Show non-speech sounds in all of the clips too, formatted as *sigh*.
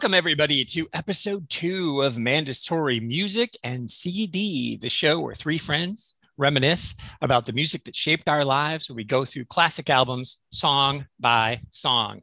welcome everybody to episode two of Mandatory Music and CD, the show where three friends reminisce about the music that shaped our lives, where we go through classic albums song by song.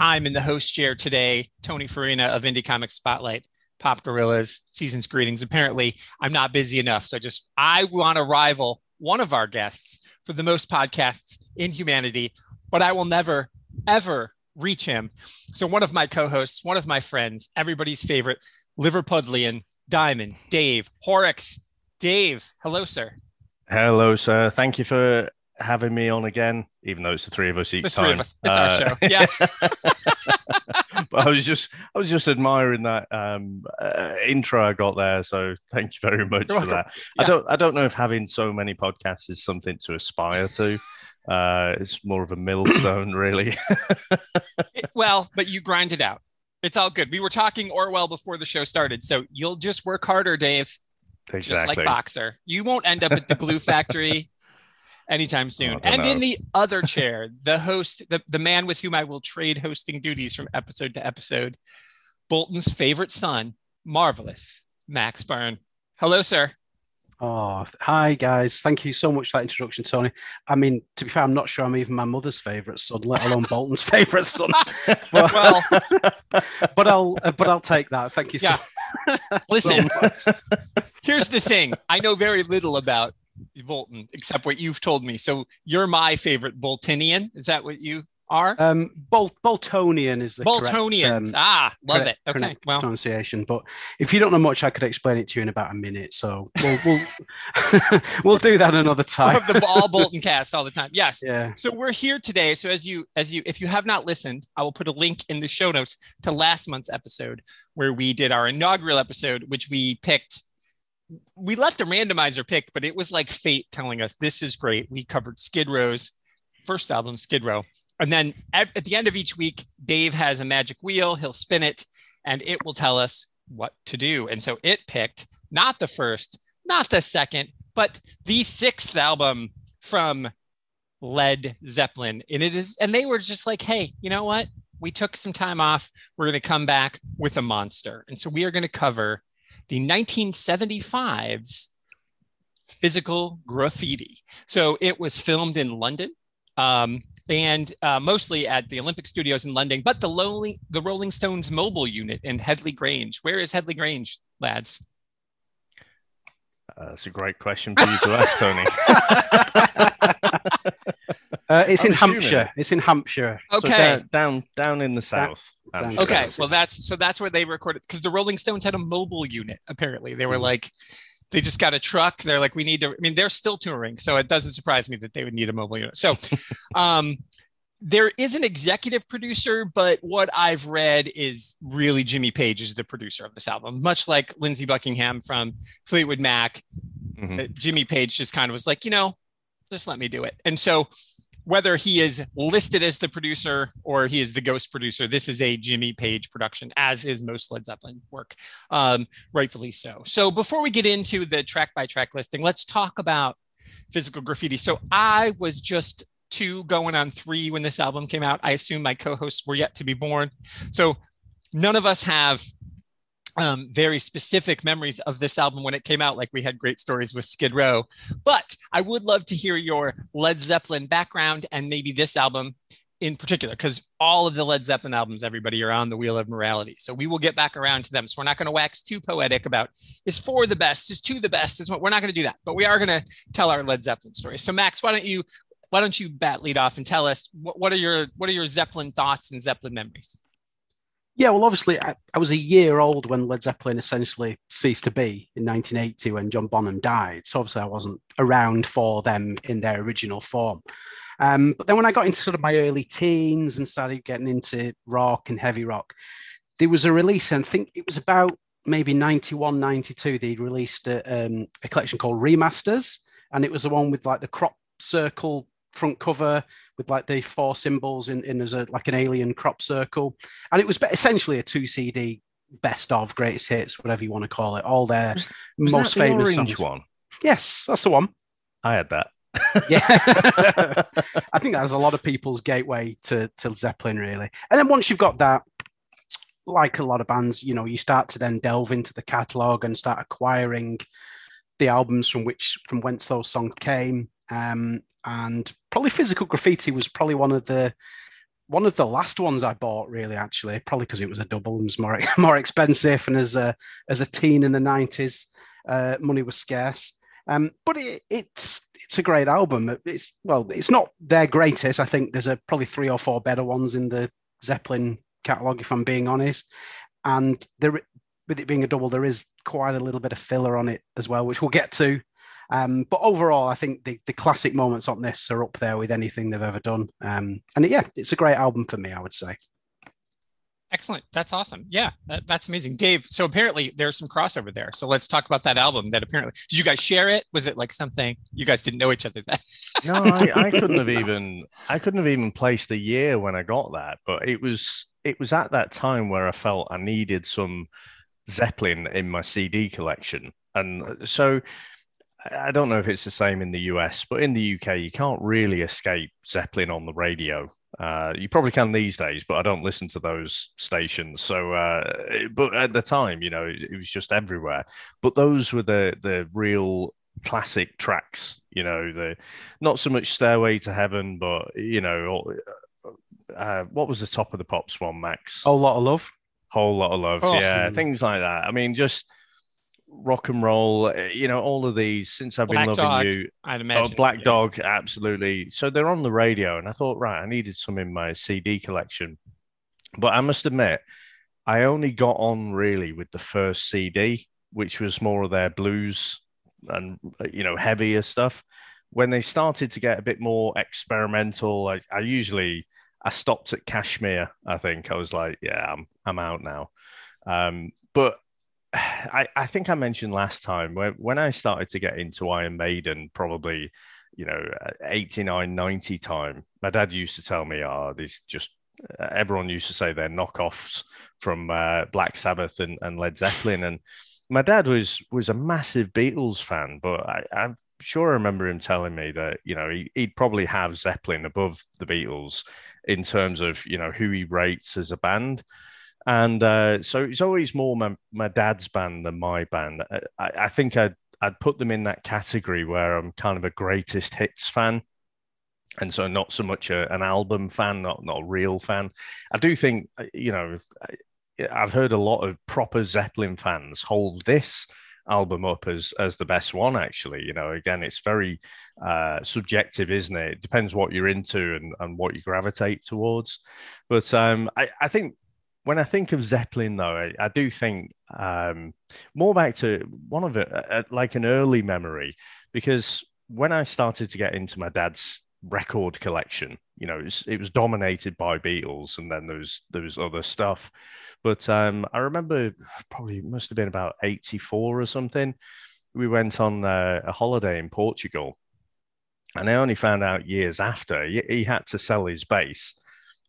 I'm in the host chair today, Tony Farina of Indie Comics Spotlight, Pop Gorillas, Seasons Greetings. Apparently, I'm not busy enough, so just I want to rival one of our guests for the most podcasts in humanity, but I will never ever reach him. So one of my co-hosts, one of my friends, everybody's favorite Liverpudlian, Diamond, Dave Horrocks. Dave, hello, sir. Hello, sir. Thank you for having me on again, even though it's the three of us each the time. three of us. It's uh, our show. Yeah. *laughs* but I was just, I was just admiring that um, uh, intro I got there. So thank you very much You're for welcome. that. Yeah. I don't, I don't know if having so many podcasts is something to aspire to. Uh, it's more of a millstone, *laughs* really. it, well, but you grind it out. It's all good. We were talking Orwell before the show started, so you'll just work harder, Dave. Exactly. Just like boxer, you won't end up at the glue factory *laughs* anytime soon. And know. in the other chair, the host, the, the man with whom I will trade hosting duties from episode to episode, Bolton's favorite son, marvelous Max Byrne. Hello, sir. Oh, hi guys! Thank you so much for that introduction, Tony. I mean, to be fair, I'm not sure I'm even my mother's favourite son, let alone Bolton's *laughs* favourite son. But, *laughs* well, *laughs* but I'll uh, but I'll take that. Thank you. Yeah. So, Listen, so here's the thing: I know very little about Bolton except what you've told me. So you're my favorite Boltonian. Is that what you are? Um, Bol- Boltonian is the Boltonians. Correct, um, ah, love it. Okay, well, pronunciation. But if you don't know much, I could explain it to you in about a minute. So we'll we'll, *laughs* we'll do that another time. the all *laughs* Bolton cast all the time. Yes. Yeah. So we're here today. So as you as you if you have not listened, I will put a link in the show notes to last month's episode where we did our inaugural episode, which we picked we left the randomizer pick, but it was like fate telling us this is great. We covered Skid Row's first album, Skid Row, and then at, at the end of each week, Dave has a magic wheel. He'll spin it and it will tell us what to do. And so it picked not the first, not the second, but the sixth album from Led Zeppelin. And it is, and they were just like, hey, you know what? We took some time off. We're going to come back with a monster. And so we are going to cover the 1975's physical graffiti. So it was filmed in London. Um, and uh, mostly at the Olympic Studios in London, but the Rolling, the Rolling Stones mobile unit in Headley Grange. Where is Headley Grange, lads? Uh, that's a great question for you to ask, Tony. *laughs* uh, it's I'm in assuming. Hampshire. It's in Hampshire. Okay, so down, down, down in the south. Down, okay, south. well that's so that's where they recorded because the Rolling Stones had a mobile unit. Apparently, they were mm. like they just got a truck. They're like, we need to. I mean, they're still touring, so it doesn't surprise me that they would need a mobile unit. So, *laughs* um, there is an executive producer, but what I've read is really Jimmy Page is the producer of this album, much like Lindsey Buckingham from Fleetwood Mac. Mm-hmm. Uh, Jimmy Page just kind of was like, you know, just let me do it. And so whether he is listed as the producer or he is the ghost producer, this is a Jimmy Page production, as is most Led Zeppelin work, um, rightfully so. So before we get into the track by track listing, let's talk about physical graffiti. So I was just two going on three when this album came out. I assume my co hosts were yet to be born. So none of us have um, very specific memories of this album when it came out, like we had great stories with Skid Row. But I would love to hear your Led Zeppelin background and maybe this album in particular, because all of the Led Zeppelin albums, everybody are on the wheel of morality. So we will get back around to them. So we're not going to wax too poetic about is four the best, is two the best, is what we're not going to do that. But we are going to tell our Led Zeppelin story. So Max, why don't you why don't you bat lead off and tell us what, what are your what are your Zeppelin thoughts and Zeppelin memories? Yeah, well, obviously, I, I, was a year old when Led Zeppelin essentially ceased to be in 1980 when John Bonham died. So obviously, I wasn't around for them in their original form. Um, but then when I got into sort of my early teens and started getting into rock and heavy rock, there was a release, and I think it was about maybe 91, 92, they released a, um, a collection called Remasters. And it was the one with like the crop circle front cover with like the four symbols in, in as a like an alien crop circle, and it was essentially a two CD best of greatest hits, whatever you want to call it, all their was, was most famous songs. one. Yes, that's the one. I had that. yeah, *laughs* I think that's a lot of people's gateway to to Zeppelin, really. And then once you've got that, like a lot of bands, you know, you start to then delve into the catalog and start acquiring the albums from which from whence those songs came. Um, and probably physical graffiti was probably one of the one of the last ones I bought, really, actually, probably because it was a double and was more *laughs* more expensive. And as a as a teen in the nineties, uh, money was scarce. Um, but it, it's it's a great album. It's well, it's not their greatest. I think there's a probably three or four better ones in the Zeppelin catalog, if I'm being honest. And there, with it being a double, there is quite a little bit of filler on it as well, which we'll get to. Um, but overall, I think the, the classic moments on this are up there with anything they've ever done. Um, and yeah, it's a great album for me, I would say. Excellent. That's awesome. Yeah, that, that's amazing. Dave, so apparently there's some crossover there. So let's talk about that album that apparently, did you guys share it? Was it like something you guys didn't know each other then? *laughs* no, I, I couldn't have even, I couldn't have even placed a year when I got that, but it was, it was at that time where I felt I needed some Zeppelin in my CD collection. And so I don't know if it's the same in the US, but in the UK, you can't really escape Zeppelin on the radio. Uh, you probably can these days, but I don't listen to those stations. So, uh, but at the time, you know, it, it, was just everywhere. But those were the the real classic tracks. You know, the not so much Stairway to Heaven, but you know, uh, what was the top of the pops one, Max? Whole lot of love. Whole lot of love. Oh, yeah, things like that. I mean, just rock and roll, eh, you know, all of these since I've Black been loving Dog, you. I'd imagine. Oh, Black yeah. Dog, absolutely. So they're on the radio, and I thought, right, I needed some in my CD collection. But I must admit, I only got on really with the first CD, which was more of their blues and uh, you know heavier stuff. When they started to get a bit more experimental, I, I usually I stopped at Kashmir. I think I was like, yeah, I'm I'm out now. Um, but I, I think I mentioned last time when, when I started to get into Iron Maiden, probably, you know, 89, 90 time, my dad used to tell me, oh, these just, everyone used to say they're knockoffs from uh, Black Sabbath and, and Led Zeppelin. And my dad was was a massive Beatles fan, but I, I'm sure I remember him telling me that, you know, he, he'd probably have Zeppelin above the Beatles in terms of, you know, who he rates as a band and uh, so it's always more my, my dad's band than my band. I, I think I'd I'd put them in that category where I'm kind of a greatest hits fan, and so not so much a, an album fan, not not a real fan. I do think uh, you know I've heard a lot of proper Zeppelin fans hold this album up as as the best one actually you know again it's very uh subjective isn't it it depends what you're into and, and what you gravitate towards but um I, I think when I think of Zeppelin, though, I, I do think um, more back to one of it, uh, uh, like an early memory, because when I started to get into my dad's record collection, you know, it was, it was dominated by Beatles, and then there was there was other stuff. But um, I remember probably must have been about eighty four or something. We went on uh, a holiday in Portugal, and I only found out years after he, he had to sell his bass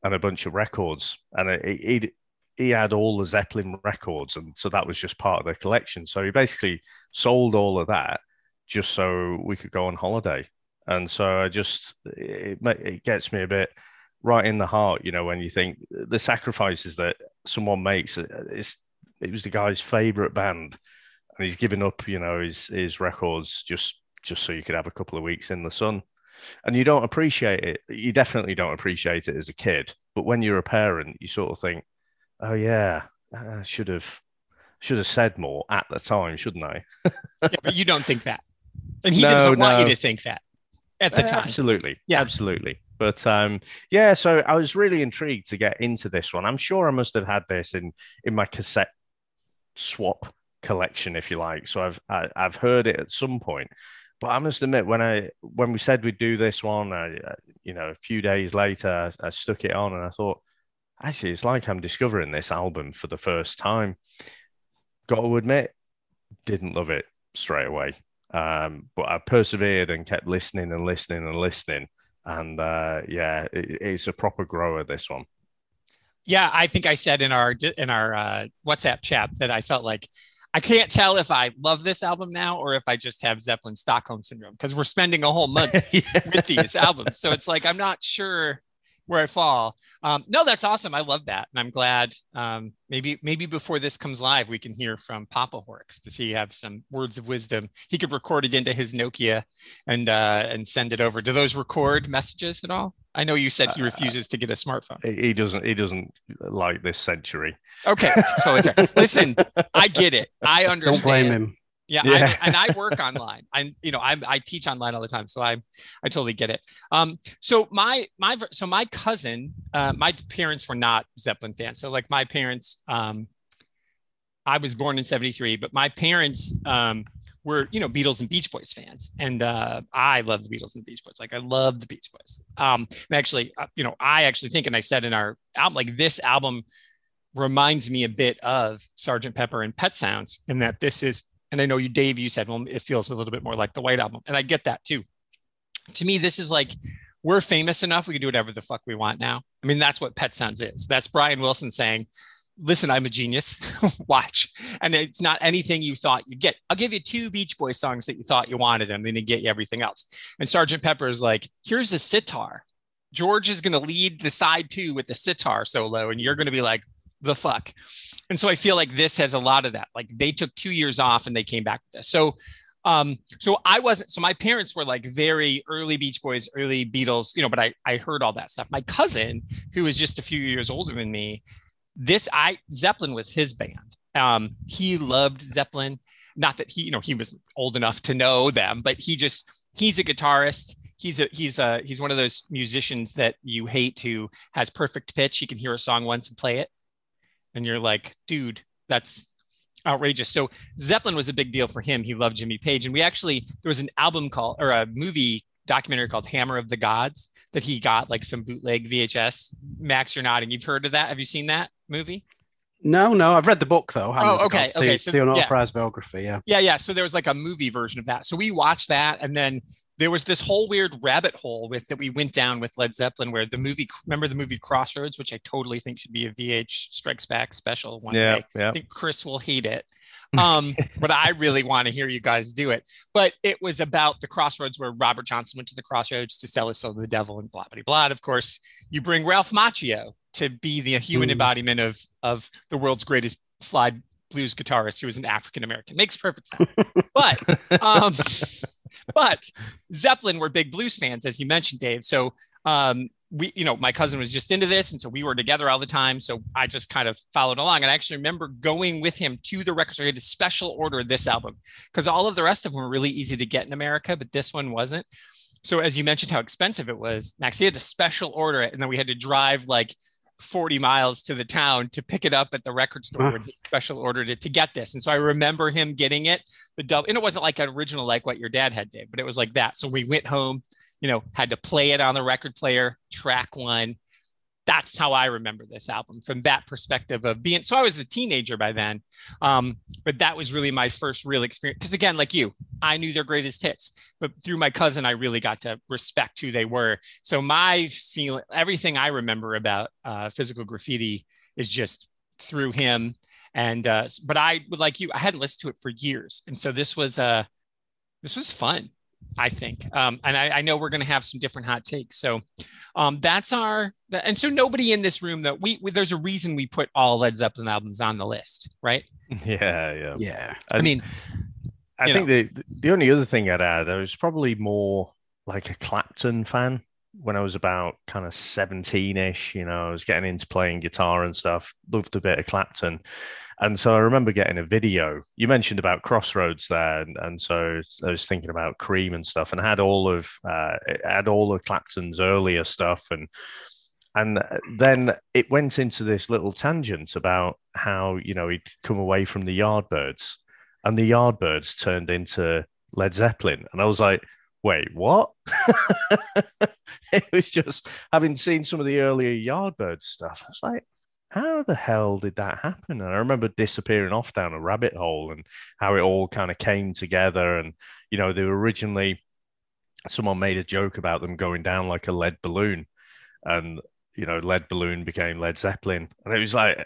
and a bunch of records, and he he had all the Zeppelin records, and so that was just part of the collection. So he basically sold all of that just so we could go on holiday. And so I just it, it gets me a bit right in the heart, you know, when you think the sacrifices that someone makes. Uh, it's it was the guy's favorite band, and he's given up, you know, his his records just just so you could have a couple of weeks in the sun. And you don't appreciate it. You definitely don't appreciate it as a kid. But when you're a parent, you sort of think, oh yeah, I should have should have said more at the time, shouldn't I? *laughs* yeah, but you don't think that, and he no, doesn't no. want you to think that at the uh, time. Absolutely, yeah, absolutely. But um, yeah, so I was really intrigued to get into this one. I'm sure I must have had this in in my cassette swap collection, if you like. So I've I, have i have heard it at some point. But I must admit, when I when we said we'd do this one, I, you know, a few days later, I, I stuck it on, and I thought, actually, it's like I'm discovering this album for the first time. Got to admit, didn't love it straight away. Um, but I persevered and kept listening and listening and listening. And uh, yeah, it, it's a proper grower, this one. Yeah, I think I said in our in our uh, WhatsApp chat that I felt like I can't tell if I love this album now or if I just have Zeppelin Stockholm syndrome because we're spending a whole month *laughs* yeah. with these albums. So it's like I'm not sure where I fall. Um, no, that's awesome. I love that, and I'm glad. Um, maybe maybe before this comes live, we can hear from Papa Horks to see have some words of wisdom. He could record it into his Nokia and uh, and send it over. Do those record messages at all? I know you said he uh, refuses to get a smartphone. He doesn't. He doesn't like this century. Okay, *laughs* so listen, I get it. I understand. Don't blame him. Yeah, yeah. I, and I work online. I, you know, I, I teach online all the time, so I, I totally get it. Um, so my my so my cousin, uh, my parents were not Zeppelin fans. So like my parents, um, I was born in '73, but my parents um, were you know Beatles and Beach Boys fans, and uh, I love the Beatles and the Beach Boys. Like I love the Beach Boys. Um, actually, uh, you know, I actually think, and I said in our album, like this album reminds me a bit of Sergeant Pepper and Pet Sounds, in that this is and I know you, Dave, you said, well, it feels a little bit more like the White Album. And I get that too. To me, this is like, we're famous enough. We can do whatever the fuck we want now. I mean, that's what Pet Sounds is. That's Brian Wilson saying, listen, I'm a genius. *laughs* Watch. And it's not anything you thought you'd get. I'll give you two Beach Boys songs that you thought you wanted, and then they get you everything else. And Sergeant Pepper is like, here's a sitar. George is going to lead the side two with the sitar solo, and you're going to be like, the fuck. And so I feel like this has a lot of that. Like they took two years off and they came back with this. So um, so I wasn't, so my parents were like very early Beach Boys, early Beatles, you know, but I, I heard all that stuff. My cousin, who was just a few years older than me, this, I, Zeppelin was his band. Um, he loved Zeppelin. Not that he, you know, he was old enough to know them, but he just, he's a guitarist. He's a, he's a, he's one of those musicians that you hate who has perfect pitch. He can hear a song once and play it and you're like, dude, that's outrageous. So Zeppelin was a big deal for him. He loved Jimmy Page, and we actually there was an album called or a movie documentary called Hammer of the Gods that he got like some bootleg VHS. Max, you're nodding. You've heard of that? Have you seen that movie? No, no, I've read the book though. Hammer oh, okay, okay. The, so the yeah. biography, yeah, yeah, yeah. So there was like a movie version of that. So we watched that, and then there was this whole weird rabbit hole with that we went down with Led Zeppelin, where the movie, remember the movie Crossroads, which I totally think should be a VH Strikes Back special one yeah, day. Yeah. I think Chris will hate it. *laughs* Um, but I really want to hear you guys do it. But it was about the crossroads where Robert Johnson went to the crossroads to sell his soul to the devil and blah, blah, blah. And of course, you bring Ralph Macchio to be the human mm. embodiment of, of the world's greatest slide blues guitarist who was an African American. Makes perfect sense. *laughs* but um, but Zeppelin were big blues fans, as you mentioned, Dave. So um, we, you know, my cousin was just into this, and so we were together all the time. So I just kind of followed along, and I actually remember going with him to the record store. He had a special order this album because all of the rest of them were really easy to get in America, but this one wasn't. So as you mentioned, how expensive it was, Max, he had to special order it, and then we had to drive like 40 miles to the town to pick it up at the record store when he special ordered it to get this. And so I remember him getting it, the double, and it wasn't like an original like what your dad had, Dave, but it was like that. So we went home, you know, had to play it on the record player, track one, that's how I remember this album from that perspective of being. So I was a teenager by then, um, but that was really my first real experience. Because again, like you, I knew their greatest hits, but through my cousin, I really got to respect who they were. So my feeling, everything I remember about uh, physical graffiti is just through him. And uh, but I, would like you, I hadn't listened to it for years, and so this was uh, this was fun. I think. Um, and I, I, know we're going to have some different hot takes. So um, that's our, and so nobody in this room that we, we, there's a reason we put all Led Zeppelin albums on the list, right? *laughs* Yeah, yeah. Yeah. I, I mean, I think know. the, the only other thing I'd add, I was probably more like a Clapton fan when I was about kind of 17 ish. You know, I was getting into playing guitar and stuff, loved a bit of Clapton. And so I remember getting a video. You mentioned about Crossroads there, and, and so I was thinking about Cream and stuff, and had all of uh, had all of Clapton's earlier stuff, and and then it went into this little tangent about how you know he'd come away from the Yardbirds, and the Yardbirds turned into Led Zeppelin, and I was like, wait, what? *laughs* it was just having seen some of the earlier Yardbirds stuff. I was like, how the hell did that happen? And I remember disappearing off down a rabbit hole and how it all kind of came together. And, you know, they were originally, someone made a joke about them going down like a lead balloon. And, you know, lead balloon became Led Zeppelin. And it was like,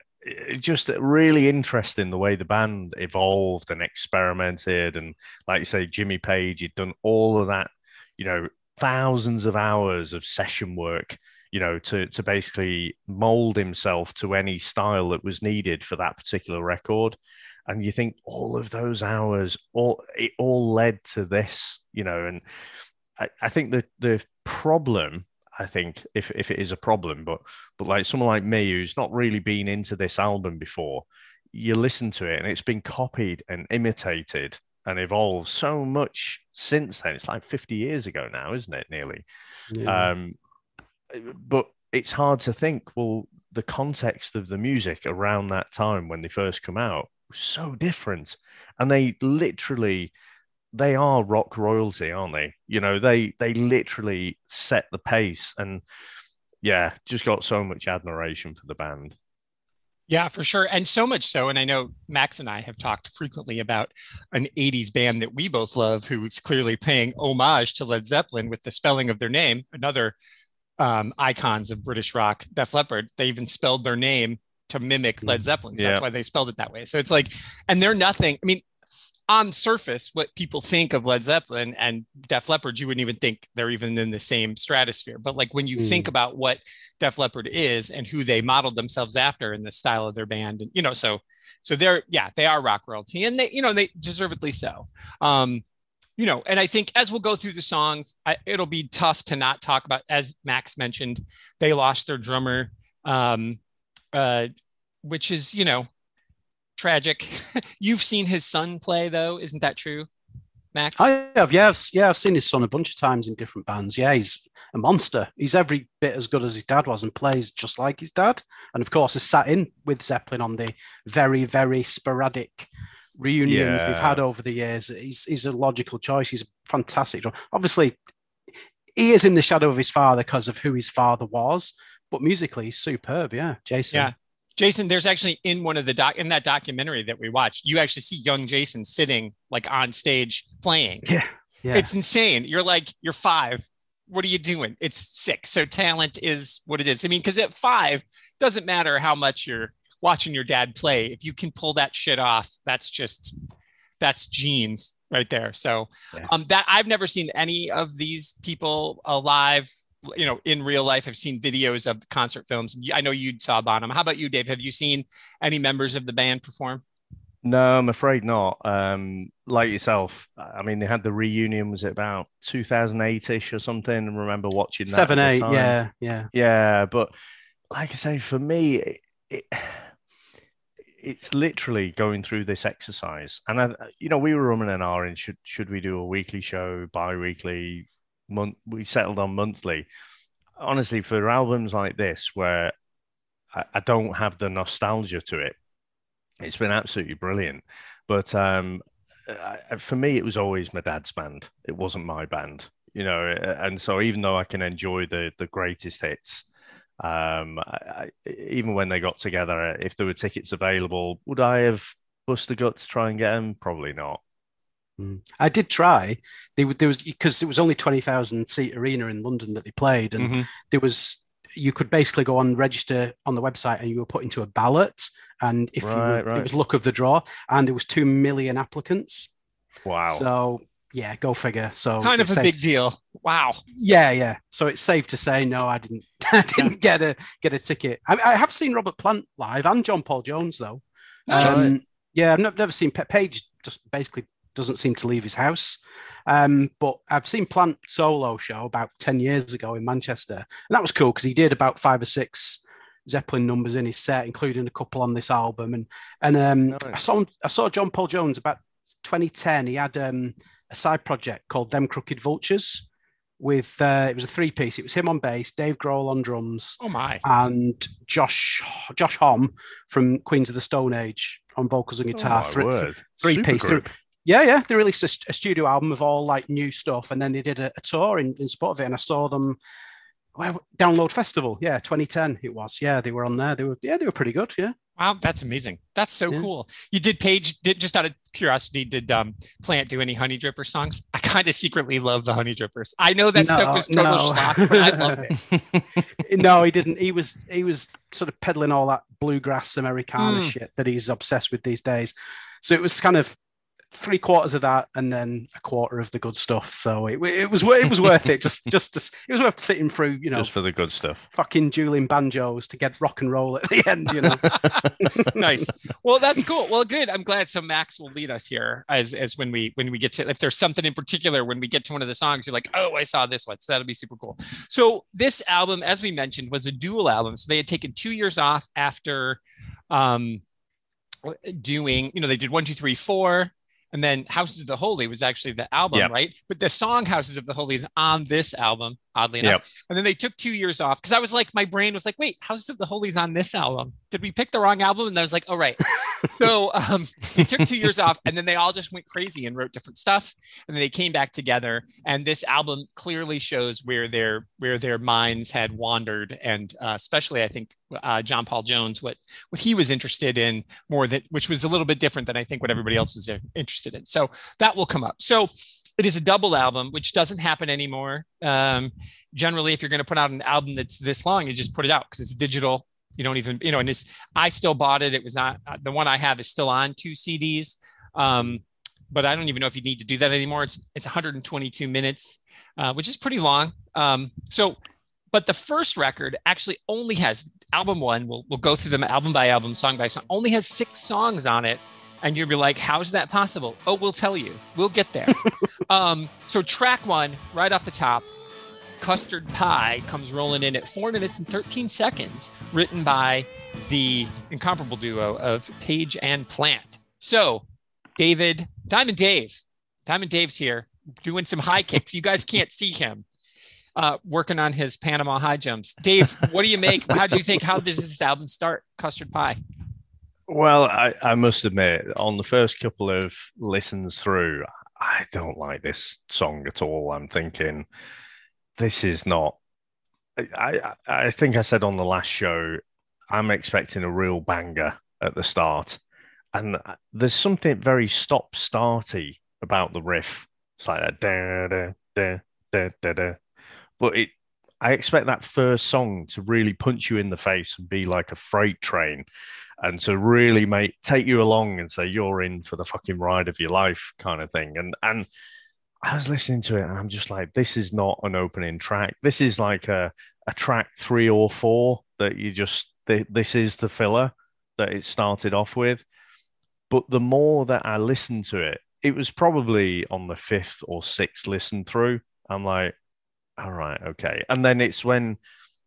just really interesting the way the band evolved and experimented. And like you say, Jimmy Page, he'd done all of that, you know, thousands of hours of session work you know, to to basically mold himself to any style that was needed for that particular record. And you think all of those hours, all it all led to this, you know, and I, I think the the problem I think if if it is a problem, but but like someone like me who's not really been into this album before, you listen to it and it's been copied and imitated and evolved so much since then. It's like 50 years ago now, isn't it? Nearly. Yeah. Um, but it's hard to think, well, the context of the music around that time when they first come out was so different. And they literally they are rock royalty, aren't they? You know, they they literally set the pace and yeah, just got so much admiration for the band. Yeah, for sure. And so much so. And I know Max and I have talked frequently about an 80s band that we both love who's clearly paying homage to Led Zeppelin with the spelling of their name, another um, icons of British rock, Def Leppard. They even spelled their name to mimic Led mm. Zeppelin. So yeah. That's why they spelled it that way. So it's like, and they're nothing. I mean, on surface, what people think of Led Zeppelin and Def Leppard, you wouldn't even think they're even in the same stratosphere. But like when you mm. think about what Def Leppard is and who they modeled themselves after in the style of their band, and you know, so so they're yeah, they are rock royalty, and they you know they deservedly so. Um, you know, and I think as we'll go through the songs, I, it'll be tough to not talk about. As Max mentioned, they lost their drummer, um, uh, which is you know tragic. *laughs* You've seen his son play, though, isn't that true, Max? I have, yeah, I've, yeah. I've seen his son a bunch of times in different bands. Yeah, he's a monster. He's every bit as good as his dad was and plays just like his dad. And of course, has sat in with Zeppelin on the very, very sporadic reunions yeah. they've had over the years. He's, he's a logical choice. He's a fantastic drummer. Obviously, he is in the shadow of his father because of who his father was, but musically, he's superb. Yeah, Jason. Yeah, Jason, there's actually in one of the doc in that documentary that we watched, you actually see young Jason sitting like on stage playing. Yeah. Yeah. It's insane. You're like, you're five. What are you doing? It's sick. So talent is what it is. I mean, because at five, doesn't matter how much you're watching your dad play. If you can pull that shit off, that's just that's genes right there. So yeah. um that I've never seen any of these people alive you know, in real life, I've seen videos of concert films. I know you saw Bonham. How about you, Dave? Have you seen any members of the band perform? No, I'm afraid not. Um, like yourself, I mean, they had the reunion. Was it about 2008ish or something? I remember watching that. Seven, eight, yeah, yeah, yeah. But like I say, for me, it, it, it's literally going through this exercise. And I, you know, we were rumming an hour in should should we do a weekly show, bi-weekly, month we settled on monthly. Honestly for albums like this where I, I, don't have the nostalgia to it it's been absolutely brilliant. But um, for me it was always my dad's band. It wasn't my band you know and so even though i can enjoy the the greatest hits um, I, even when they got together if there were tickets available would i have bust the guts to try and get them probably not Mm. I did try. They, there was because it was only twenty thousand seat arena in London that they played, and mm-hmm. there was you could basically go on register on the website, and you were put into a ballot, and if right, you were, right. it was luck of the draw, and there was two million applicants. Wow! So yeah, go figure. So kind of a big deal. Wow. Yeah, yeah. So it's safe to say no, I didn't. *laughs* I didn't get a get a ticket. I, I, have seen Robert Plant live and John Paul Jones though. Nice. Um, yeah, I've never seen Page. Just basically doesn't seem to leave his house. Um, but I've seen Plant solo show about 10 years ago in Manchester. And that was cool because he did about five or six Zeppelin numbers in his set, including a couple on this album. And and um, nice. I saw I saw John Paul Jones about 2010. He had um, a side project called Them Crooked Vultures with uh, it was a three piece. It was him on bass, Dave Grohl on drums. Oh my! And Josh Josh Homme from Queens of the Stone Age on vocals and guitar. Oh, three, three piece. Yeah, yeah. They released a, a, studio album of all like new stuff, and then they did a, a tour in, in support of it. And I saw them. Well, Download Festival, yeah, 2010 it was. Yeah, they were on there. They were, yeah, they were pretty good. Yeah. Wow, that's amazing. That's so yeah. cool. You did Page did just out of curiosity, did um Plant do any Honeydripper songs? I kind of secretly love the Honey Drippers. I know that no, stuff was total no. schlock, but I loved it. *laughs* no, he didn't. He was he was sort of peddling all that bluegrass Americana mm. shit that he's obsessed with these days. So it was kind of three quarters of that and then a quarter of the good stuff. So it, it was it was worth it. Just *laughs* just to, it was worth sitting through. You know, just for the good stuff. Fucking dueling banjos to get rock and roll at the end. You know. *laughs* nice. Well, that's cool. Well, good. I'm glad. So Max will lead us here as as when we when we get to if there's something in particular when we get to one of the songs, you're like, oh, I saw this one. So that'll be super cool. So this album, as we mentioned, was a dual album. So they had taken two years off after um doing you know they did one two three four and then Houses of the Holy was actually the album, yep. right? But the song Houses of the Holy is on this album, oddly enough. Yep. And then they took two years off because I was like, my brain was like, wait, Houses of the Holy is on this album. Did we pick the wrong album? And I was like, oh, right. *laughs* so um, they took two years off and then they all just went crazy and wrote different stuff. And then they came back together. And this album clearly shows where their where their minds had wandered. And uh, especially, I think, uh, John Paul Jones, what what he was interested in more that, which was a little bit different than I think what everybody else was interested in. So that will come up. So it is a double album, which doesn't happen anymore. Um, generally, if you're going to put out an album that's this long, you just put it out because it's digital. You don't even, you know, and it's, I still bought it. It was not, uh, the one I have is still on two CDs. Um, but I don't even know if you need to do that anymore. It's, it's 122 minutes, uh, which is pretty long. Um, so, but the first record actually only has album one. We'll, we'll go through them album by album, song by song, only has six songs on it and you'll be like, "How's that possible?" Oh, we'll tell you. We'll get there. *laughs* um, so track one, right off the top, "Custard Pie" comes rolling in at four minutes and thirteen seconds, written by the incomparable duo of Page and Plant. So, David, Diamond Dave, Diamond Dave's here doing some high kicks. You guys can't see him. Uh, working on his Panama high jumps. Dave, what do you make? How do you think? How does this album start? Custard Pie. Well, I, I must admit, on the first couple of listens through, I don't like this song at all. I'm thinking this is not. I I think I said on the last show, I'm expecting a real banger at the start, and uh, there's something very stop starty about the riff. It's like that da da da da da da, but it. I expect that first song to really punch you in the face and be like a freight train and to really make take you along and say you're in for the fucking ride of your life kind of thing. And and i was listening to it and i'm just like this is not an opening track. This is like a, a track three or four that you just this is the filler that it started off with. But the more that i listened to it it was probably on the fifth or sixth listen through. I'm like all right okay. And then it's when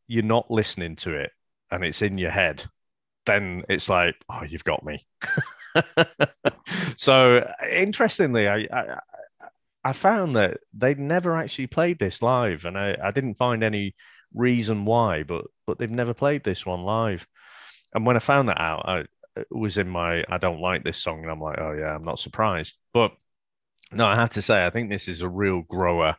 you're not listening to it and it's in your head then it's like, oh, you've got me. *laughs* so interestingly, I, I, I found that they'd never actually played this live, and I, I didn't find any reason why, but but they've never played this one live. And when I found that out, I was in my I don't like this song, and I'm like, oh yeah, I'm not surprised. But no, I have to say, I think this is a real grower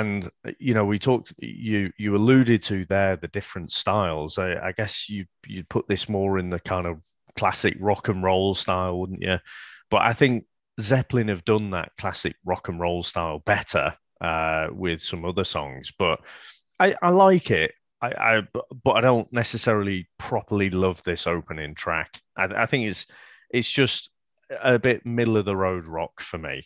and you know we talked you you alluded to there the different styles. I, I guess you you put this more in the kind of classic rock and roll style wouldn't you? But i think zeppelin have done that classic rock and roll style better uh, with some other songs. But i i like it. I, I but i don't necessarily properly love this opening track. I, I think it's it's just a bit middle of the road rock for me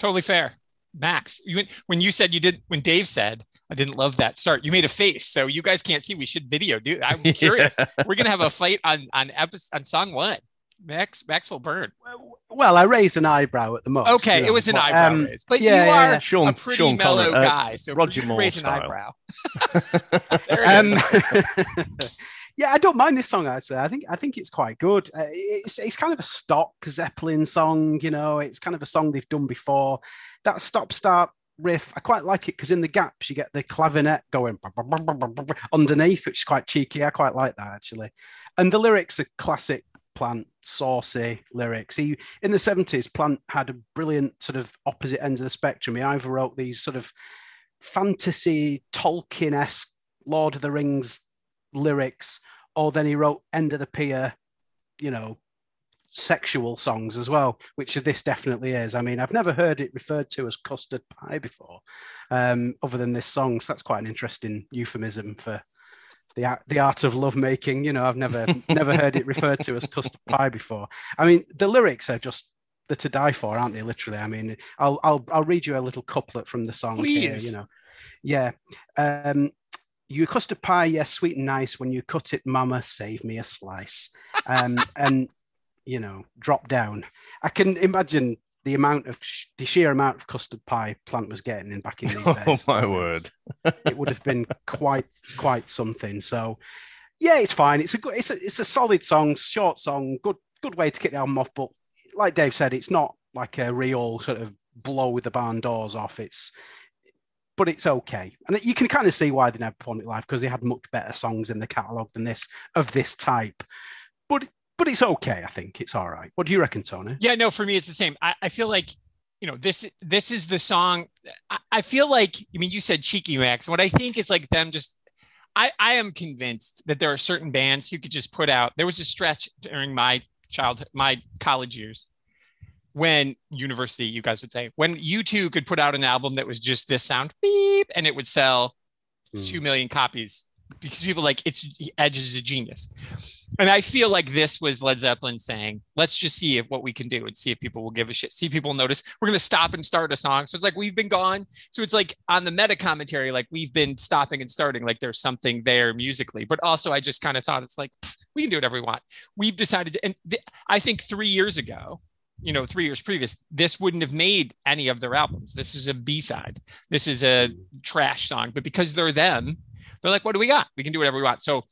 Totally fair. Max, you when you said you did when Dave said I didn't love that start, you made a face. So you guys can't see. We should video, dude. I'm *laughs* curious. yeah. We're gonna have a fight on on episode on song one. Max Max will burn. Well, I raised an eyebrow at the most. Okay, you know, it was an but, eyebrow um, raise, but yeah, you are yeah. Sean, a pretty Sean mellow uh, guy, so Roger Moore raise an eyebrow. *laughs* *laughs* um, yeah, I don't mind this song actually. I think I think it's quite good. Uh, it's it's kind of a stock Zeppelin song, you know. It's kind of a song they've done before. That stop start riff, I quite like it because in the gaps you get the clavinet going underneath, which is quite cheeky. I quite like that actually. And the lyrics are classic Plant, saucy lyrics. He in the seventies, Plant had a brilliant sort of opposite ends of the spectrum. He either wrote these sort of fantasy Tolkien esque Lord of the Rings lyrics, or then he wrote End of the Pier, you know, sexual songs as well, which this definitely is. I mean, I've never heard it referred to as custard pie before, um, other than this song. So that's quite an interesting euphemism for the the art of lovemaking. You know, I've never *laughs* never heard it referred to as custard pie before. I mean, the lyrics are just they're to die for, aren't they? Literally. I mean, I'll I'll I'll read you a little couplet from the song Please. here. You know, yeah. Um, you custard pie, yes, sweet and nice. When you cut it, mama, save me a slice. Um, *laughs* and you know, drop down. I can imagine the amount of the sheer amount of custard pie plant was getting in back in these *laughs* days. Oh my word! *laughs* it would have been quite quite something. So yeah, it's fine. It's a good it's a it's a solid song, short song, good good way to kick the album off. But like Dave said, it's not like a real sort of blow with the barn doors off. It's but it's okay. And you can kind of see why they never performed it live because they had much better songs in the catalogue than this of this type. But but it's okay, I think. It's all right. What do you reckon, Tony? Yeah, no, for me it's the same. I, I feel like you know this this is the song. I, I feel like I mean you said cheeky Max. What I think is like them just. I I am convinced that there are certain bands who could just put out. There was a stretch during my childhood, my college years, when university, you guys would say, when U2 could put out an album that was just this sound beep, and it would sell Hmm. two million copies because people like it's Edge is a genius. And I feel like this was Led Zeppelin saying, let's just see if what we can do and see if people will give a shit, see people notice. We're going to stop and start a song. So it's like we've been gone. So it's like on the meta commentary, like we've been stopping and starting, like there's something there musically. But also, I just kind of thought it's like, we can do whatever we want. We've decided, to, and th- I think three years ago, you know, three years previous, this wouldn't have made any of their albums. This is a B side. This is a trash song. But because they're them, they're like, what do we got? We can do whatever we want. So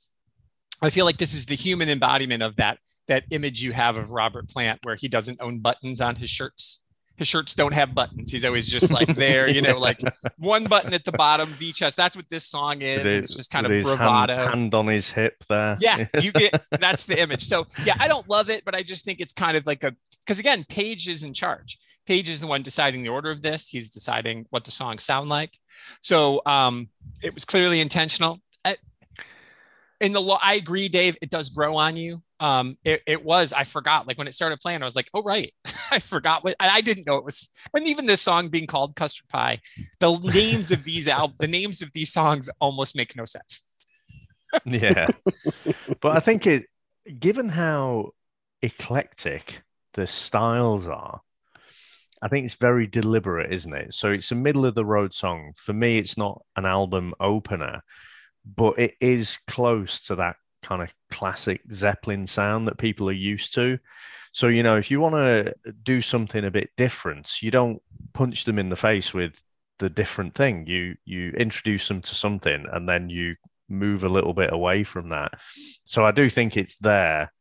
I feel like this is the human embodiment of that that image you have of Robert Plant, where he doesn't own buttons on his shirts. His shirts don't have buttons. He's always just like *laughs* there, you know, like one button at the bottom, V chest. That's what this song is. It's just kind of bravado. Hand, hand on his hip there. Yeah, *laughs* you get that's the image. So yeah, I don't love it, but I just think it's kind of like a because again, Page is in charge. Page is the one deciding the order of this. He's deciding what the songs sound like. So um, it was clearly intentional. I- In the law, I agree, Dave. It does grow on you. Um, it, it was. I forgot. Like when it started playing, I was like, "Oh right, *laughs* I forgot what." I didn't know it was. When even this song being called Custard Pie, the names of these al- the names of these songs almost make no sense. *laughs* yeah but i think it given how eclectic the styles are i think it's very deliberate isn't it so it's a middle of the road song for me it's not an album opener but it is close to that kind of classic zeppelin sound that people are used to so you know if you want to do something a bit different you don't punch them in the face with the different thing you you introduce them to something and then you move a little bit away from that. So I do think it's there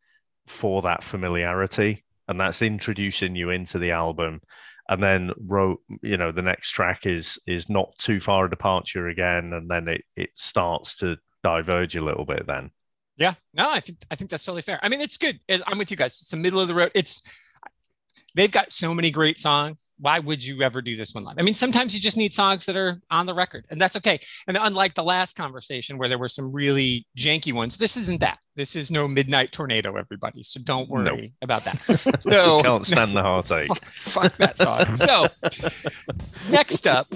for that familiarity, and that's introducing you into the album. And then wrote, you know, the next track is is not too far a departure again, and then it it starts to diverge a little bit. Then Yeah, no, I think I think that's totally fair. I mean, it's good. I'm with you guys. It's the middle of the road. It's they've got so many great songs. Why would you ever do this one live? I mean, sometimes you just need songs that are on the record, and that's okay. And unlike the last conversation where there were some really janky ones, this isn't that. This is no midnight tornado, everybody. So don't worry No. about that. *laughs* So can't stand the heartache. *laughs* fuck that song. So *laughs* next up,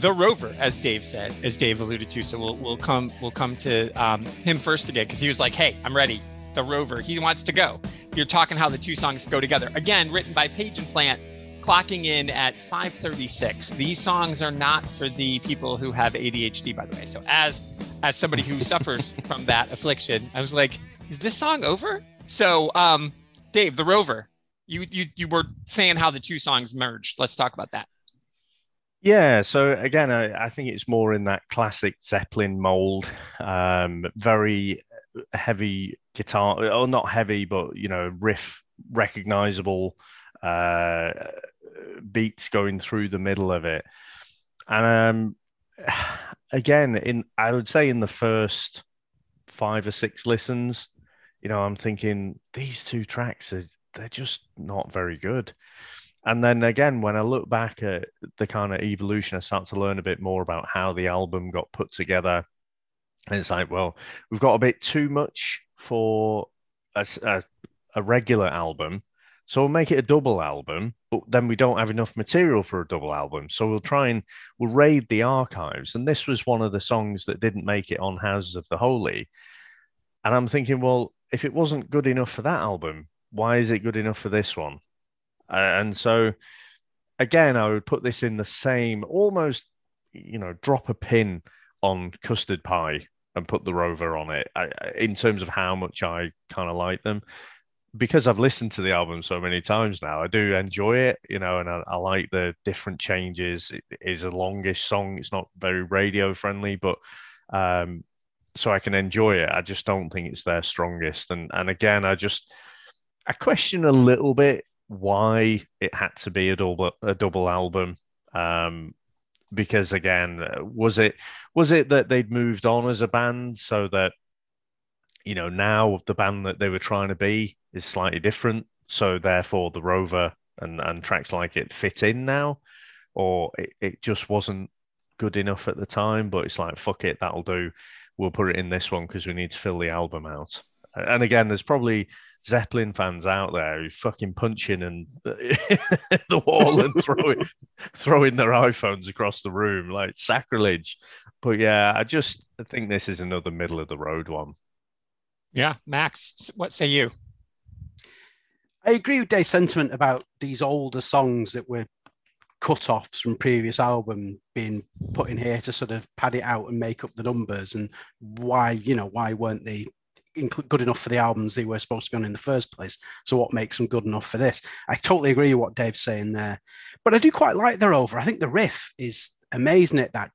the Rover, as Dave said, as Dave alluded to. So we'll we'll come we'll come to um, him first again because he was like, "Hey, I'm ready." The Rover, he wants to go. You're talking how the two songs go together. Again, written by Page and Plant, clocking in at 5:36. These songs are not for the people who have ADHD, by the way. So as as somebody who suffers *laughs* from that affliction, I was like, "Is this song over?" So, um, Dave, the Rover, you you you were saying how the two songs merged. Let's talk about that. Yeah, so again, I, I think it's more in that classic Zeppelin mold. Um, very heavy guitar, or not heavy, but you know, riff recognizable uh, beats going through the middle of it. And um, *sighs* again, in I would say in the first five or six listens, you know, I'm thinking these two tracks are they're just not very good. And then again, when I look back at the kind of evolution, I start to learn a bit more about how the album got put together. And it's like, well, we've got a bit too much for a regular album. So we'll make it a double album, but then we don't have enough material for a double album. So we'll try and we'll raid the archives. And this was one of the songs that didn't make it on Houses of the Holy. And I'm thinking, well, if it wasn't good enough for that album, why is it good enough for this one? Uh, and so again, I would put this in the same almost, you know, drop a pin on custard pie and put the rover on it I, in terms of how much I kind of like them because I've listened to the album so many times now, I do enjoy it, you know, and I, I like the different changes. It is a longish song; it's not very radio friendly, but um, so I can enjoy it. I just don't think it's their strongest, and and again, I just I question a little bit why it had to be a double a double album. Um, because again, was it was it that they'd moved on as a band so that you know now the band that they were trying to be is slightly different. So therefore, the Rover and, and tracks like it fit in now, or it, it just wasn't good enough at the time. But it's like, fuck it, that'll do. We'll put it in this one because we need to fill the album out. And again, there's probably Zeppelin fans out there who fucking punching and *laughs* the wall and throwing *laughs* throwing their iPhones across the room like sacrilege. But yeah, I just I think this is another middle of the road one. Yeah, Max, what say you? I agree with Dave's sentiment about these older songs that were cut-offs from previous album being put in here to sort of pad it out and make up the numbers and why you know why weren't they good enough for the albums they were supposed to be on in the first place. So what makes them good enough for this? I totally agree with what dave's saying there. But i do quite like the Rover. I think the riff is amazing at that.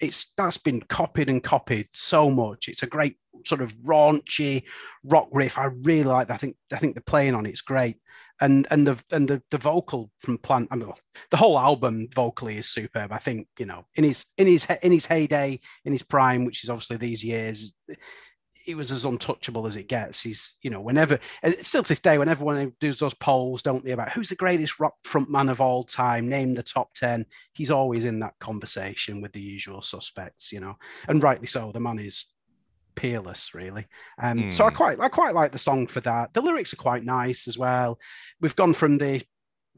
It's that's been copied and copied so much. It's a great sort of raunchy rock riff. I really like that. I think I think the playing on it's great, and and the and the, the vocal from Plant. I mean, the whole album vocally is superb. I think you know in his in his in his heyday, in his prime, which is obviously these years. He was as untouchable as it gets. He's, you know, whenever, and still to this day, whenever one does those polls, don't they, about who's the greatest rock frontman of all time, name the top 10, he's always in that conversation with the usual suspects, you know, and rightly so. The man is peerless, really. Um, mm. So I hmm. quite I quite like the song for that. The lyrics are quite nice as well. We've gone from the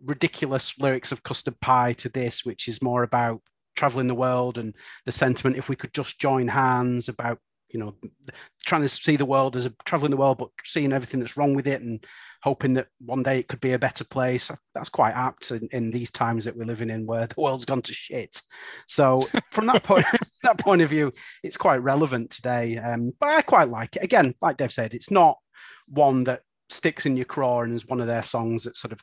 ridiculous lyrics of Custard Pie to this, which is more about traveling the world and the sentiment if we could just join hands about you know trying to see the world as a traveling the world but seeing everything that's wrong with it and hoping that one day it could be a better place that's quite apt in, in these times that we're living in where the world's gone to shit so *laughs* from that point *laughs* that point of view it's quite relevant today um, but i quite like it again like dave said it's not one that sticks in your craw and is one of their songs that sort of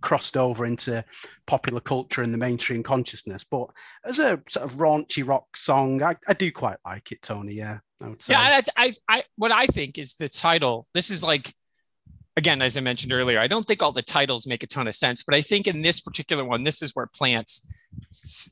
crossed over into popular culture and the mainstream consciousness. But as a sort of raunchy rock song, I, I do quite like it, Tony. Yeah, I would say. Yeah, I, I, I, what I think is the title. This is like, again, as I mentioned earlier, I don't think all the titles make a ton of sense, but I think in this particular one, this is where Plant's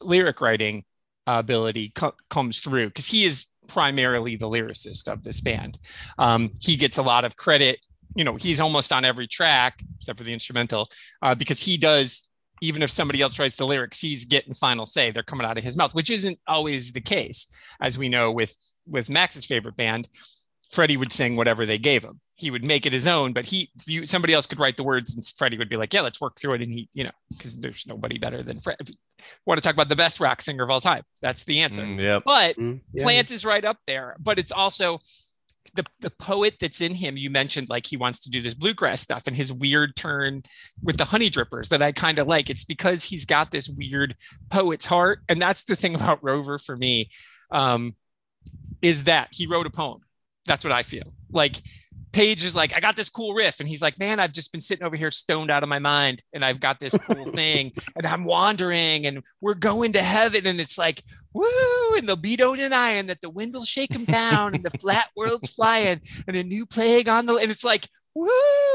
lyric writing ability co- comes through because he is primarily the lyricist of this band. Um, he gets a lot of credit you know he's almost on every track except for the instrumental uh, because he does even if somebody else writes the lyrics he's getting final say. They're coming out of his mouth which isn't always the case as we know with with max's favorite band. Freddie would sing whatever they gave him. He would make it his own but he you, somebody else could write the words and freddie would be like yeah let's work through it. And he you know because there's nobody better than fred want to talk about the best rock singer of all time that's the answer. Mm, yeah. but mm, yeah. plant is right up there but it's also the, the poet that's in him you mentioned like he wants to do this bluegrass stuff and his weird turn with the Honeydrippers that i kind of like. It's because he's got this weird poet's heart. And that's the thing *laughs* about rover for me um, is that he wrote a poem. That's what i feel. Like Page is like, I got this cool riff. And he's like, man, I've just been sitting over here stoned out of my mind. And I've got this cool *laughs* thing and I'm wandering and we're going to heaven. And it's like, woo, and they'll be don't deny and that the wind will shake them down and the flat world's flying and a new plague on the, and it's like, woo.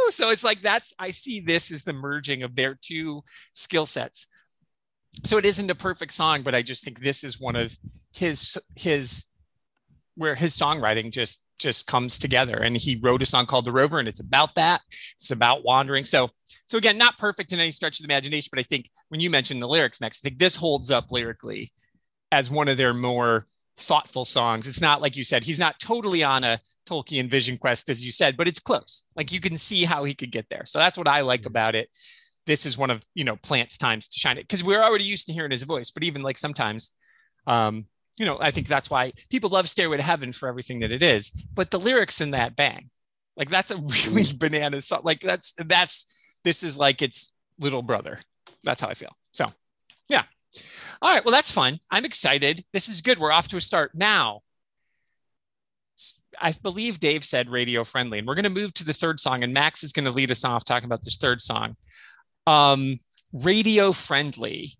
So it's like, that's, I see this as the merging of their two skill sets. So it isn't a perfect song, but I just think this is one of his, his, where his songwriting just just comes together and he wrote a song called the rover and it's about that it's about wandering so so again not perfect in any stretch of the imagination but i think when you mentioned the lyrics next i think this holds up lyrically as one of their more thoughtful songs it's not like you said he's not totally on a Tolkien Vision Quest, as you said, but it's close. Like you can see how he could get there. So that's what I like about it. This is one of you know Plant's times to shine it because we're already used to hearing his voice, but even like sometimes, um, you know, I think that's why people love Stairway to Heaven for everything that it is. But the lyrics in that bang, like that's a *laughs* really banana song. Like that's that's this is like its little brother. That's how I feel. So, yeah. All right. Well, that's fun. I'm excited. This is good. We're off to a start now. I believe Dave said radio friendly, and we're going to move to the third song, and Max is going to lead us off talking about this third song. Um, radio friendly.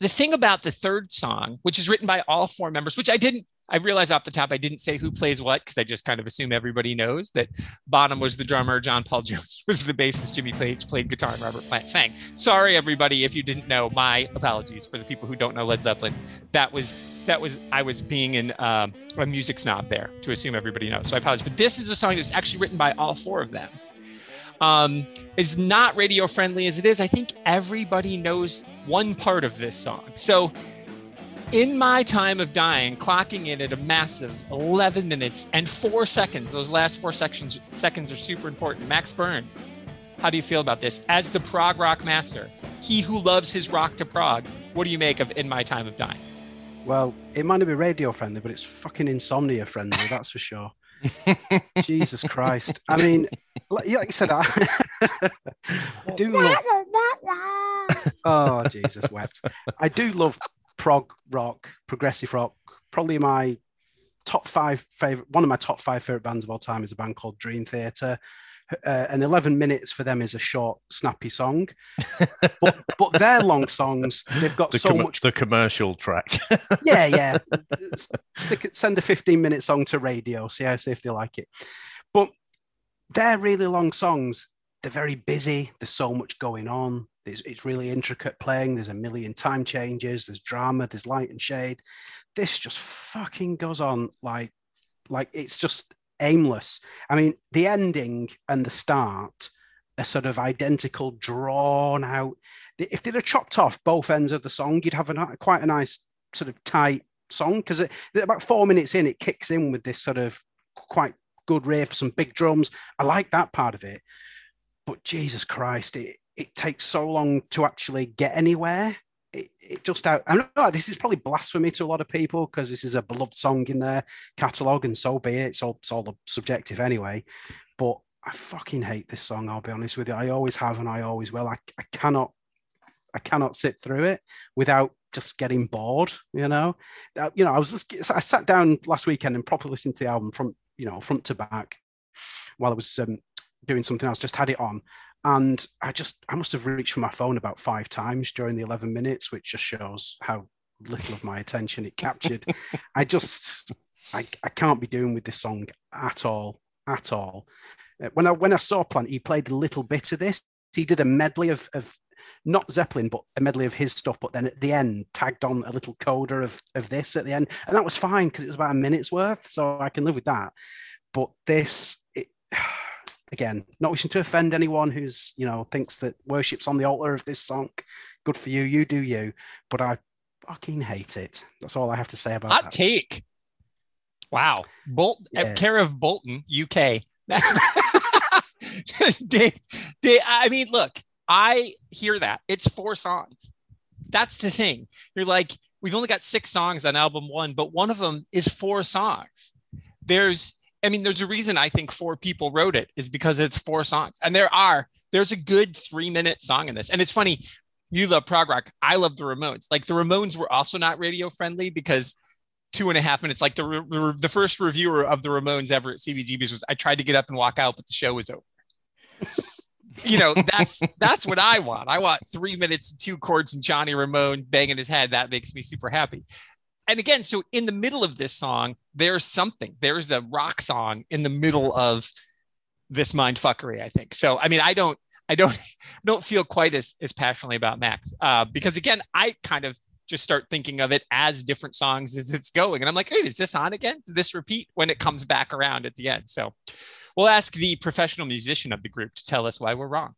The thing about the third song, which is written by all four members, which I didn't I realized off the top I didn't say who plays what because I just kind of assume everybody knows that Bonham was the drummer, John Paul Jones *laughs* was the bassist, Jimmy Page played guitar, and Robert Plant sang. Sorry, everybody, if you didn't know. My apologies for the people who don't know Led Zeppelin. That was that was I was being in um, a music snob there to assume everybody knows. So I apologize. But this is a song that's actually written by all four of them. Um, is not radio friendly as it is. I think everybody knows one part of this song. So in my time of dying, clocking in at a massive 11 minutes and four seconds. Those last four sections seconds are super important. Max Byrne, how do you feel about this? As the prog rock master, he who loves his rock to prog, what do you make of In My Time of Dying? Well, it might not be radio friendly, but it's fucking insomnia friendly, that's for sure. Jesus Christ. I mean, like, like I said, I, *laughs* I do love. *laughs* oh, Jesus wept. I do love prog rock, progressive rock. Probably my top five favorite, one of my top five favorite bands of all time is a band called Dream Theater. Uh, and 11 minutes for them is a short, snappy song. *laughs* but, but their long songs, they've got the so com- much. the commercial track. Yeah, yeah. *laughs* Stick, send a 15 minute song to radio, see how see if they like it. But they're really long songs. They're very busy. There's so much going on. It's, it's really intricate playing. There's a million time changes. There's drama. There's light and shade. This just fucking goes on like, like it's just aimless. I mean, the ending and the start are sort of identical, drawn out. If they'd have chopped off both ends of the song, you'd have a, quite a nice sort of tight song because about four minutes in, it kicks in with this sort of quite good riff, some big drums. I like that part of it. But Jesus Christ, it, it takes so long to actually get anywhere. It, it just out. I know this is probably blasphemy to a lot of people because this is a beloved song in their catalog, and so be it. It's all it's all subjective anyway. But I fucking hate this song. I'll be honest with you. I always have, and I always will. I, I cannot, I cannot sit through it without just getting bored. You know, uh, you know. I was just, I sat down last weekend and properly listened to the album from you know front to back while I was um, doing something else. Just had it on, and I just I must have reached for my phone about five times during the 11 minutes, which just shows how little of my attention it captured. I just I, I can't be doing with this song at all, at all. Uh, when I when I saw Plant, he played a little bit of this. He did a medley of of not Zeppelin, but a medley of his stuff. But then at the end, tagged on a little coda of of this at the end, and that was fine because it was about a minute's worth, so I can live with that. But this, it, *sighs* again, not wishing to offend anyone who's, you know, thinks that worship's on the altar of this song. Good for you, you do you. But I fucking hate it. That's all I have to say about Hot that. take. Wow. Bolt uh, Yeah. care of Bolton, UK. That's *laughs* Dave, Dave, I mean, look, I hear that. It's four songs. That's the thing. You're like, we've only got six songs on album one, but one of them is four songs. There's, I mean, there's a reason I think four people wrote it is because it's four songs. And there are, there's a good three minute song in this. And it's funny, you love prog rock. I love the Ramones. Like the Ramones were also not radio friendly because two and a half minutes, like the, the, the first reviewer of the Ramones ever at CBGB's was, I tried to get up and walk out, but the show was over. *laughs* you know, that's that's what I want. I want three minutes two chords and Johnny Ramone banging his head. That makes me super happy. And again, so in the middle of this song, there's something. There's a rock song in the middle of this mind fuckery. I think so. I mean, I don't, I don't, *laughs* don't feel quite as as passionately about Max uh, because again, I kind of just start thinking of it as different songs as it's going, and I'm like, hey, is this on again? Did this repeat when it comes back around at the end? So we'll ask the professional musician of the group to tell us why we're wrong.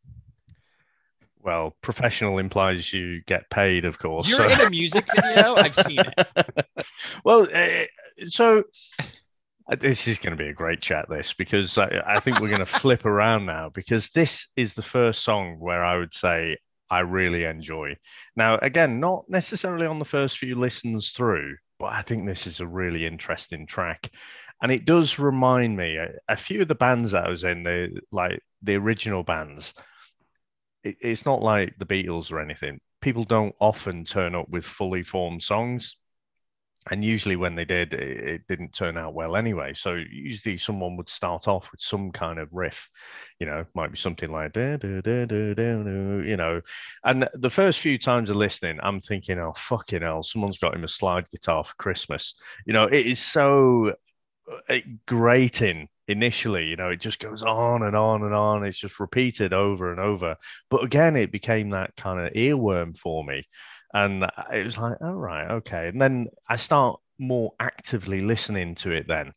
Well, professional implies you get paid, of course. You're so- in a music video. I've seen it. *laughs* well, uh, so Uh, this is going to be a great chat, this, because I, I think we're going *laughs* to flip around now because this is the first song where I would say I really enjoy. Now, again, not necessarily on the first few listens through, but I think this is a really interesting track. And it does remind me a, a few of the bands that I was in, the like the original bands. It, it's not like the Beatles or anything. People don't often turn up with fully formed songs. And usually when they did it, it, didn't turn out well anyway. So usually someone would start off with some kind of riff you know might be something like da, da, da, da, da, you know. And the first few times of listening i'm thinking oh fucking hell someone's got him a slide guitar for christmas. You know it is so uh, grating initially you know it just goes on and on and on it's just repeated over and over but again it became that kind of earworm for me and it was like, all oh, right, okay. And then I start more actively listening to it then.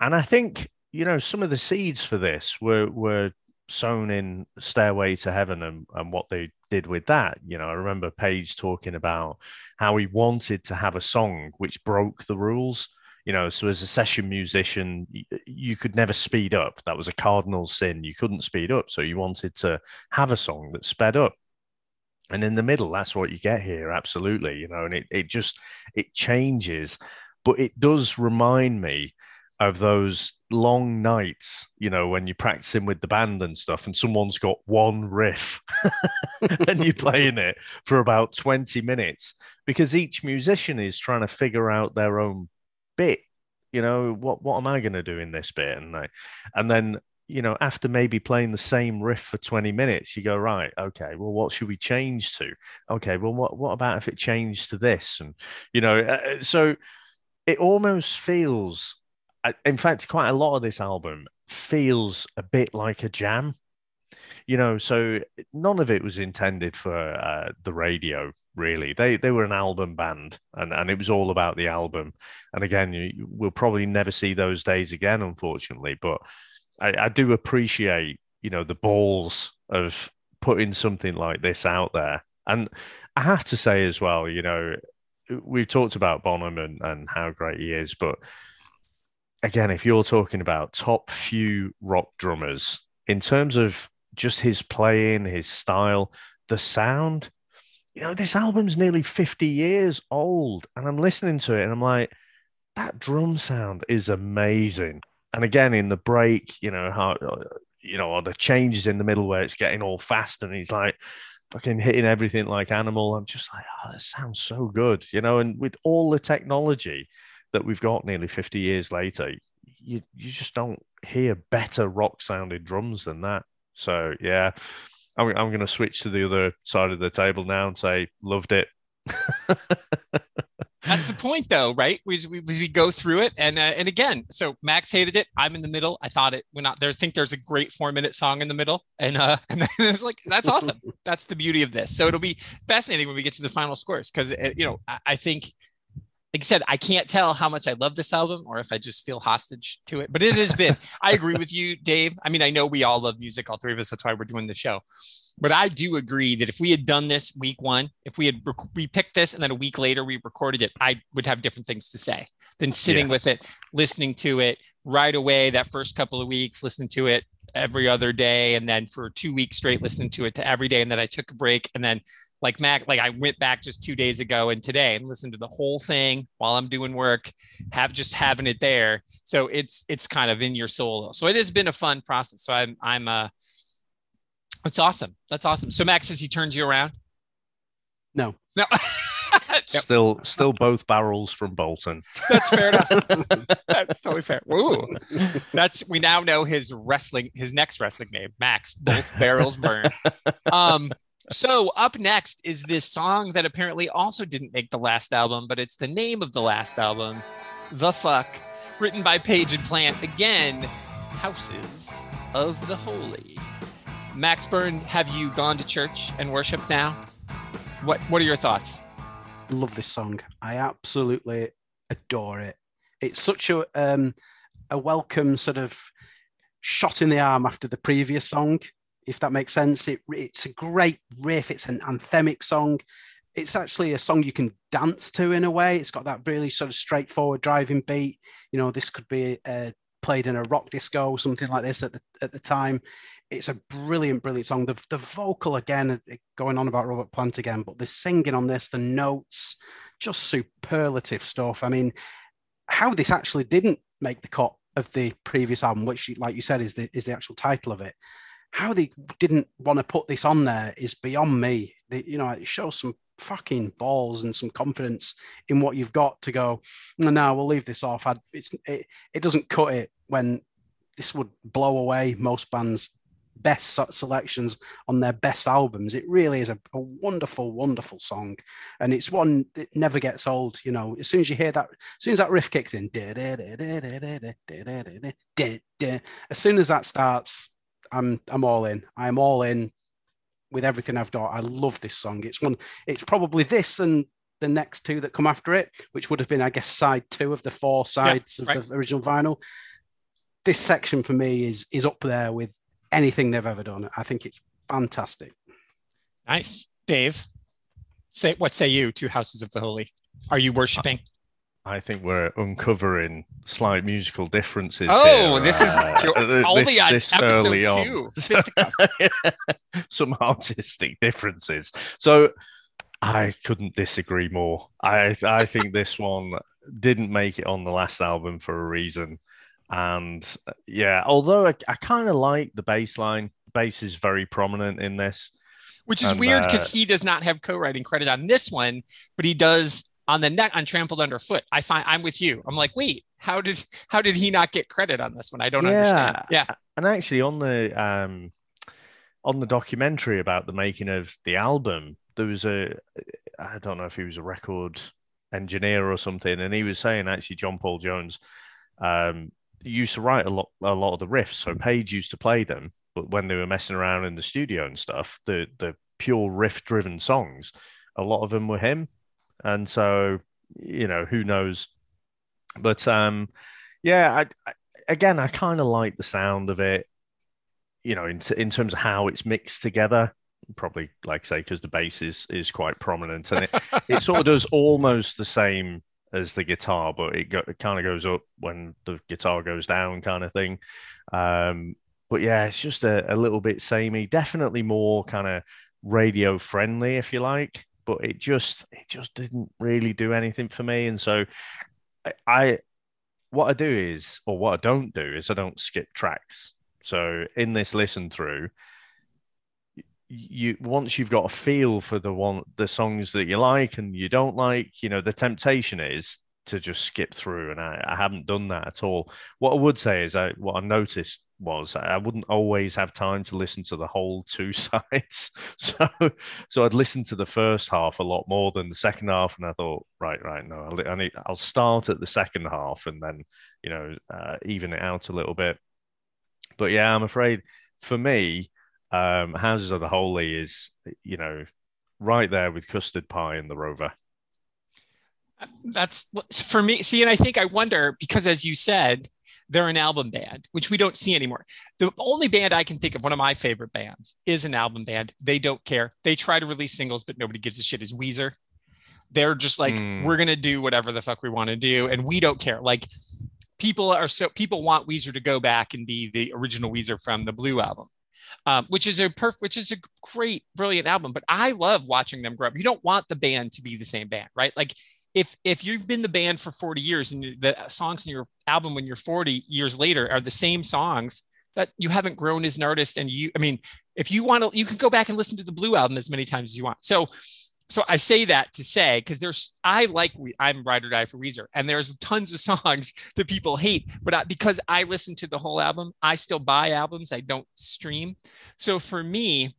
And I think, you know, some of the seeds for this were were sown in Stairway to Heaven and, and what they did with that. You know, I remember Page talking about how he wanted to have a song which broke the rules. You know, so as a session musician, you, could never speed up. That was a cardinal sin. You couldn't speed up. So you wanted to have a song that sped up and in the middle that's what you get here absolutely you know and it, it just it changes but it does remind me of those long nights you know when you're practicing with the band and stuff and someone's got one riff *laughs* and you're playing it for about 20 minutes because each musician is trying to figure out their own bit you know what what am i going to do in this bit and I, and then you know, after maybe playing the same riff for 20 minutes, you go, right, okay, well, what should we change to? Okay, well, what, what about if it changed to this? And, you know, uh, uh so it almost feels, uh, in fact, quite a lot of this album feels a bit like a jam, you know, so none of it was intended for uh, the radio, really. They, they were an album band and, and it was all about the album. And again, you, we'll probably never see those days again, unfortunately, but I, I do appreciate, you know, the balls of putting something like this out there. And I have to say as well, you know, we've talked about Bonham and, and how great he is, but again, if you're talking about top few rock drummers in terms of just his playing, his style, the sound, you know, this album's nearly 50 years old. And I'm listening to it and I'm like, that drum sound is amazing and again in the break, you know how uh, you know, or the changes in the middle where it's getting all fast and he's like fucking hitting everything like animal. I'm just like, oh, that sounds so good, you know. And with all the technology that we've got nearly 50 years later, you you just don't hear better rock sounding drums than that. So yeah, I'm I'm going to switch to the other side of the table now and say loved it. *laughs* That's the point, though, right? We, we, we go through it, and uh, and again, so Max hated it. I'm in the middle. I thought it went not there. I think there's a great four minute song in the middle, and uh, *laughs* and it's like that's *laughs* awesome. that's the beauty of this. So it'll be fascinating when we get to the final scores because uh, you know I, I think like I said, I can't tell how much I love this album or if I just feel hostage to it. But it has been. *laughs* I agree with you, Dave. I mean, I know we all love music, all three of us. That's why we're doing the show. But I do agree that if we had done this week one, if we had rec- we picked this and then a week later we recorded it, I would have different things to say than sitting yeah. with it, listening to it right away that first couple of weeks, listening to it every other day, and then for two weeks straight listening to it to every day, and then I took a break, and then like Mac, like I went back just two days ago and today and listened to the whole thing while I'm doing work, have just having it there. So it's it's kind of in your soul. So it has been a fun process. So I'm I'm uh that's awesome. That's awesome. So Max, has he turned you around? No. No. *laughs* Still, still both barrels from Bolton. That's fair enough. *laughs* That's totally fair. Ooh, that's we now know his wrestling, his next wrestling name, Max. Both barrels burn. Um, so up next is this song that apparently also didn't make the last album, but it's the name of the last album, "The Fuck," written by Page and Plant. Again, Houses of the Holy. Max Byrne, have you gone to church and worshiped now? What What are your thoughts? Love this song. I absolutely adore it. It's such a um, a welcome sort of shot in the arm after the previous song, if that makes sense. It, it's a great riff. It's an anthemic song. it's actually a song you can dance to in a way. It's got that really sort of straightforward driving beat. You know, this could be uh, played in a rock disco, something like this at the at the time. It's a brilliant, brilliant song. The, the vocal again, uh, going on about Robert Plant again, but the singing on this, the notes, just superlative stuff. I mean, how this actually didn't make the cut of the previous album, which, like you said, is the is the actual title of it. How they didn't want to put this on there is beyond me. They, you know, it shows some fucking balls and some confidence in what you've got to go. No, no we'll leave this off. I, it, it doesn't cut it when this would blow away most bands' best selections on their best albums. It really is a, a, wonderful, wonderful song, and it's one that never gets old. You know, as soon as you hear that, as soon as that riff kicks in, as soon as that starts, I'm I'm all in. I'm all in with everything I've got. I love this song. It's one. It's probably this and the next two that come after it, which would have been, I guess, side two of the four sides yeah, right. of the original vinyl. This section for me is is up there with anything they've ever done. I think it's fantastic. Nice, Dave. Say what say you to Houses of the Holy? Are you worshiping? I think we're uncovering slight musical differences. Oh, here. this is uh, only this, on this episode two. *laughs* *laughs* Some artistic differences. So I couldn't disagree more. I I think this *laughs* one didn't make it on the last album for a reason. And yeah, although I, I kind of like the bass line, bass is very prominent in this. Which is and, weird because uh, he does not have co-writing credit on this one, but he does on the neck on trampled underfoot. I find I'm with you. I'm like, wait, how did how did he not get credit on this one? I don't yeah. understand. Yeah. And actually on the um on the documentary about the making of the album, there was a I don't know if he was a record engineer or something, and he was saying actually John Paul Jones um used to write a lot a lot of the riffs. So Page used to play them, but when they were messing around in the studio and stuff, the the pure riff driven songs, a lot of them were him and so you know who knows? But um yeah I, I again i kind of like the sound of it you know in, in terms of how it's mixed together. Probably like I say because the bass is is quite prominent and it, it sort of does *laughs* almost the same as the guitar but it, go, it kind of goes up when the guitar goes down kind of thing. Um but yeah it's just a, a little bit samey definitely more kind of radio friendly if you like but it just it just didn't really do anything for me. And so I, I what I do is, or what I don't do is I don't skip tracks. So in this listen through, you once you've got a feel for the one the songs that you like and you don't like, you know, the temptation is to just skip through, and I, I haven't done that at all. What I would say is, I what I noticed was I wouldn't always have time to listen to the whole two *laughs* sides. So, so I'd listen to the first half a lot more than the second half, and I thought, right, right, no, I'll, I need, I'll start at the second half and then, you know, uh, even it out a little bit. But yeah, I'm afraid for me, um, Houses of the Holy is, you know, right there with Custard Pie and the Rover that's for me. See, and I think I wonder because, as you said, they're an album band, which we don't see anymore. The only band I can think of, one of my favorite bands, is an album band. They don't care. They try to release singles, but nobody gives a shit. Is Weezer? They're just like, mm. we're gonna do whatever the fuck we want to do, and we don't care. Like, people are so people want Weezer to go back and be the original Weezer from the Blue album. Um, which is a perfect, which is a great, brilliant album. But I love watching them grow up. You don't want the band to be the same band, right? Like if if you've been the band for 40 years and the songs in your album when you're 40 years later are the same songs that you haven't grown as an artist and you i mean if you want to you can go back and listen to the blue album as many times as you want. So so i say that to say because there's i like i'm ride or die for weezer and there's tons of *laughs* songs that people hate but I, because i listen to the whole album i still buy albums i don't stream. So for me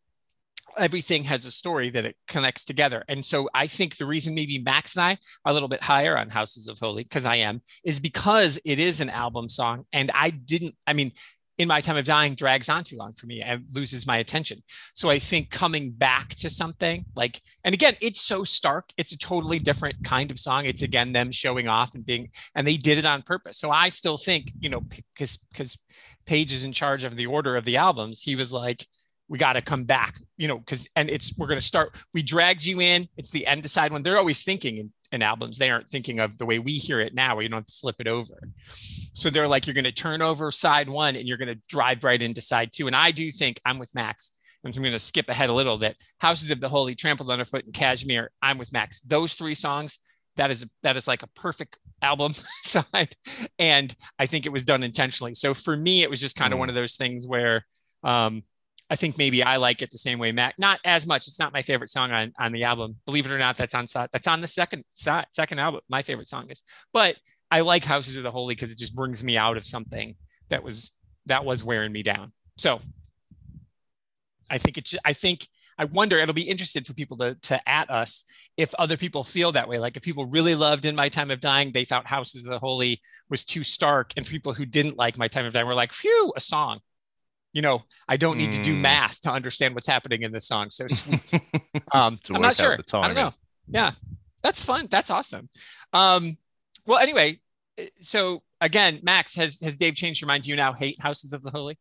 everything has a story that it connects together. And so I think the reason maybe Max and I are a little bit higher on Houses of Holy, because I am, is because it is an album song. And I didn't, I mean, in my time of dying drags on too long for me and loses my attention. So I think coming back to something like, and again, it's so stark. It's a totally different kind of song. It's again them showing off and being, and they did it on purpose. So I still think, you know, because because Page is in charge of the order of the albums. He was like, we got to come back, you know, because and it's we're going to start. We dragged you in. It's the end decide side one. They're always thinking in, in albums. They aren't thinking of the way we hear it now, where you don't have to flip it over. So they're like, you're going to turn over side one and you're going to drive right into side two. And I do think I'm with Max. And I'm going to skip ahead a little. That Houses of the Holy, Trampled Underfoot, and Kashmir. I'm with Max. Those three songs. That is that is like a perfect album *laughs* side, and I think it was done intentionally. So for me, it was just kind of mm. one of those things where um, I think maybe I like it the same way Mac. Not as much. It's not my favorite song on, on the album. Believe it or not, that's on that's on the second second album. My favorite song is, but I like Houses of the Holy because it just brings me out of something that was that was wearing me down. So I think it's I think I wonder it'll be interesting for people to to at us if other people feel that way. Like if people really loved In My Time of Dying, they thought Houses of the Holy was too stark, and people who didn't like My Time of Dying were like, "Phew, a song." You know, I don't need mm. to do hmm. math to understand what's happening in this song. So *laughs* sweet. *laughs* Um, I'm not sure. I don't know. Yeah, that's fun. That's awesome. Um, well, anyway, so again, Max, has has Dave changed your mind? Do you now hate Houses of the Holy?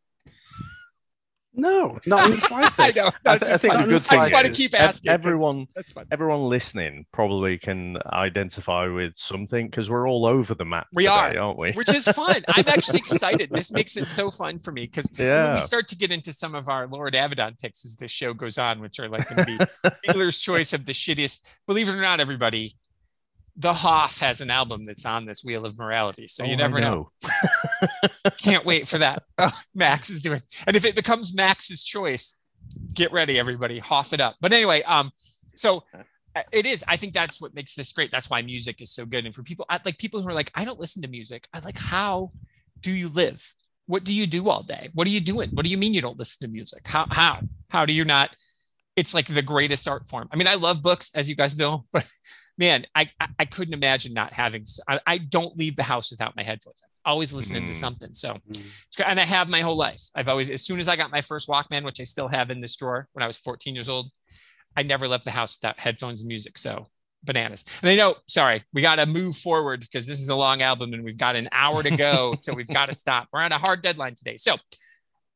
No, not in the slightest. I know. I, th- I think the good thing I just want to keep asking. Everyone, everyone listening probably can identify with something because we're all over the map. We today, are, aren't we? Which is fun. *laughs* I'm actually excited. This makes it so fun for me because yeah. we start to get into some of our Lord Avedon picks as this show goes on, which are like going to be *laughs* dealer's choice of the shittiest. Believe it or not, everybody, the Hoff has an album that's on this Wheel of Morality. So oh, you never know. know. *laughs* Can't wait for that. Oh, Max is doing. And if it becomes Max's choice, get ready, everybody. Hoff it up. But anyway, um, so uh, it is. I think that's what makes this great. That's why music is so good. And for people like people who are like, I don't listen to music. I like, how do you live? What do you do all day? What are you doing? What do you mean you don't listen to music? How how how do you not? It's like the greatest art form. I mean, I love books, as you guys know, *laughs* but man, I, I couldn't imagine not having. I, I, don't leave the house without my headphones. I'm always listening mm. to something. So, mm. and I have my whole life. I've always, as soon as I got my first Walkman, which I still have in this drawer when I was 14 years old, I never left the house without headphones and music. So bananas. And I know, sorry, we got to move forward because this is a long album and we've got an hour to go. *laughs* so we've got to stop. We're on a hard deadline today. So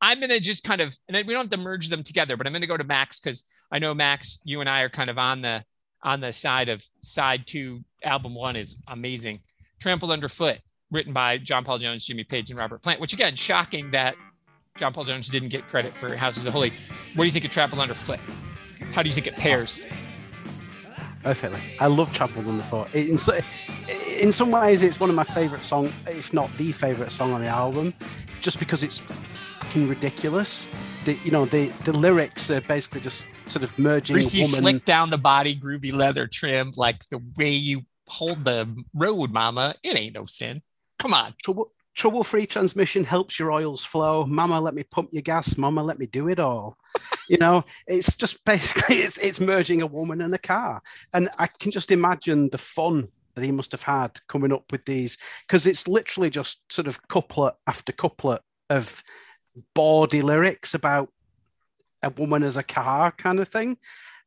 I'm going to just kind of, and we don't have to merge them together, but I'm going to go to Max because I know Max, you and I are kind of on the on the side of side two, album one is amazing. Trampled Underfoot, written by John Paul Jones, Jimmy Page, and Robert Plant, which again, shocking that John Paul Jones didn't get credit for Houses of the Holy. What do you think of Trampled Underfoot? How do you think it pairs? Perfectly. I love Trampled Underfoot. In, in some ways, it's one of my favorite songs, if not the favorite song on the album, just because it's fucking ridiculous the you know the the lyrics are basically just sort of merging. Greasy, woman... slick down the body, groovy leather trim, like the way you hold the road, mama. It ain't no sin. Come on. Trouble trouble free transmission helps your oils flow. Mama, let me pump your gas. Mama, let me do it all. *laughs* you know, it's just basically *laughs* it's it's merging a woman and a car, and I can just imagine the fun that he must have had coming up with these because it's literally just sort of couplet after couplet of bawdy lyrics about a woman as a car kind of thing,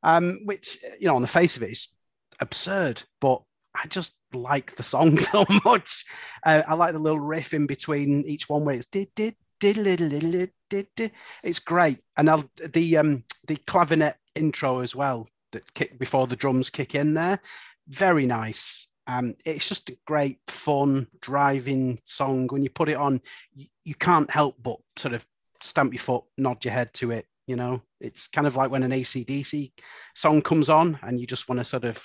um, which you know on the face of it is absurd, but I just like the song *laughs* so much. Uh, I like the little riff in between each one where it's did did did did did. It's great, and I'll, the um the clavinet intro as well that kick before the drums kick in there, very nice. Um, it's just a great, fun, driving song. When you put it on, you, you can't help but sort of stamp your foot, nod your head to it. You know, it's kind of like when an ACDC song comes on and you just want to sort of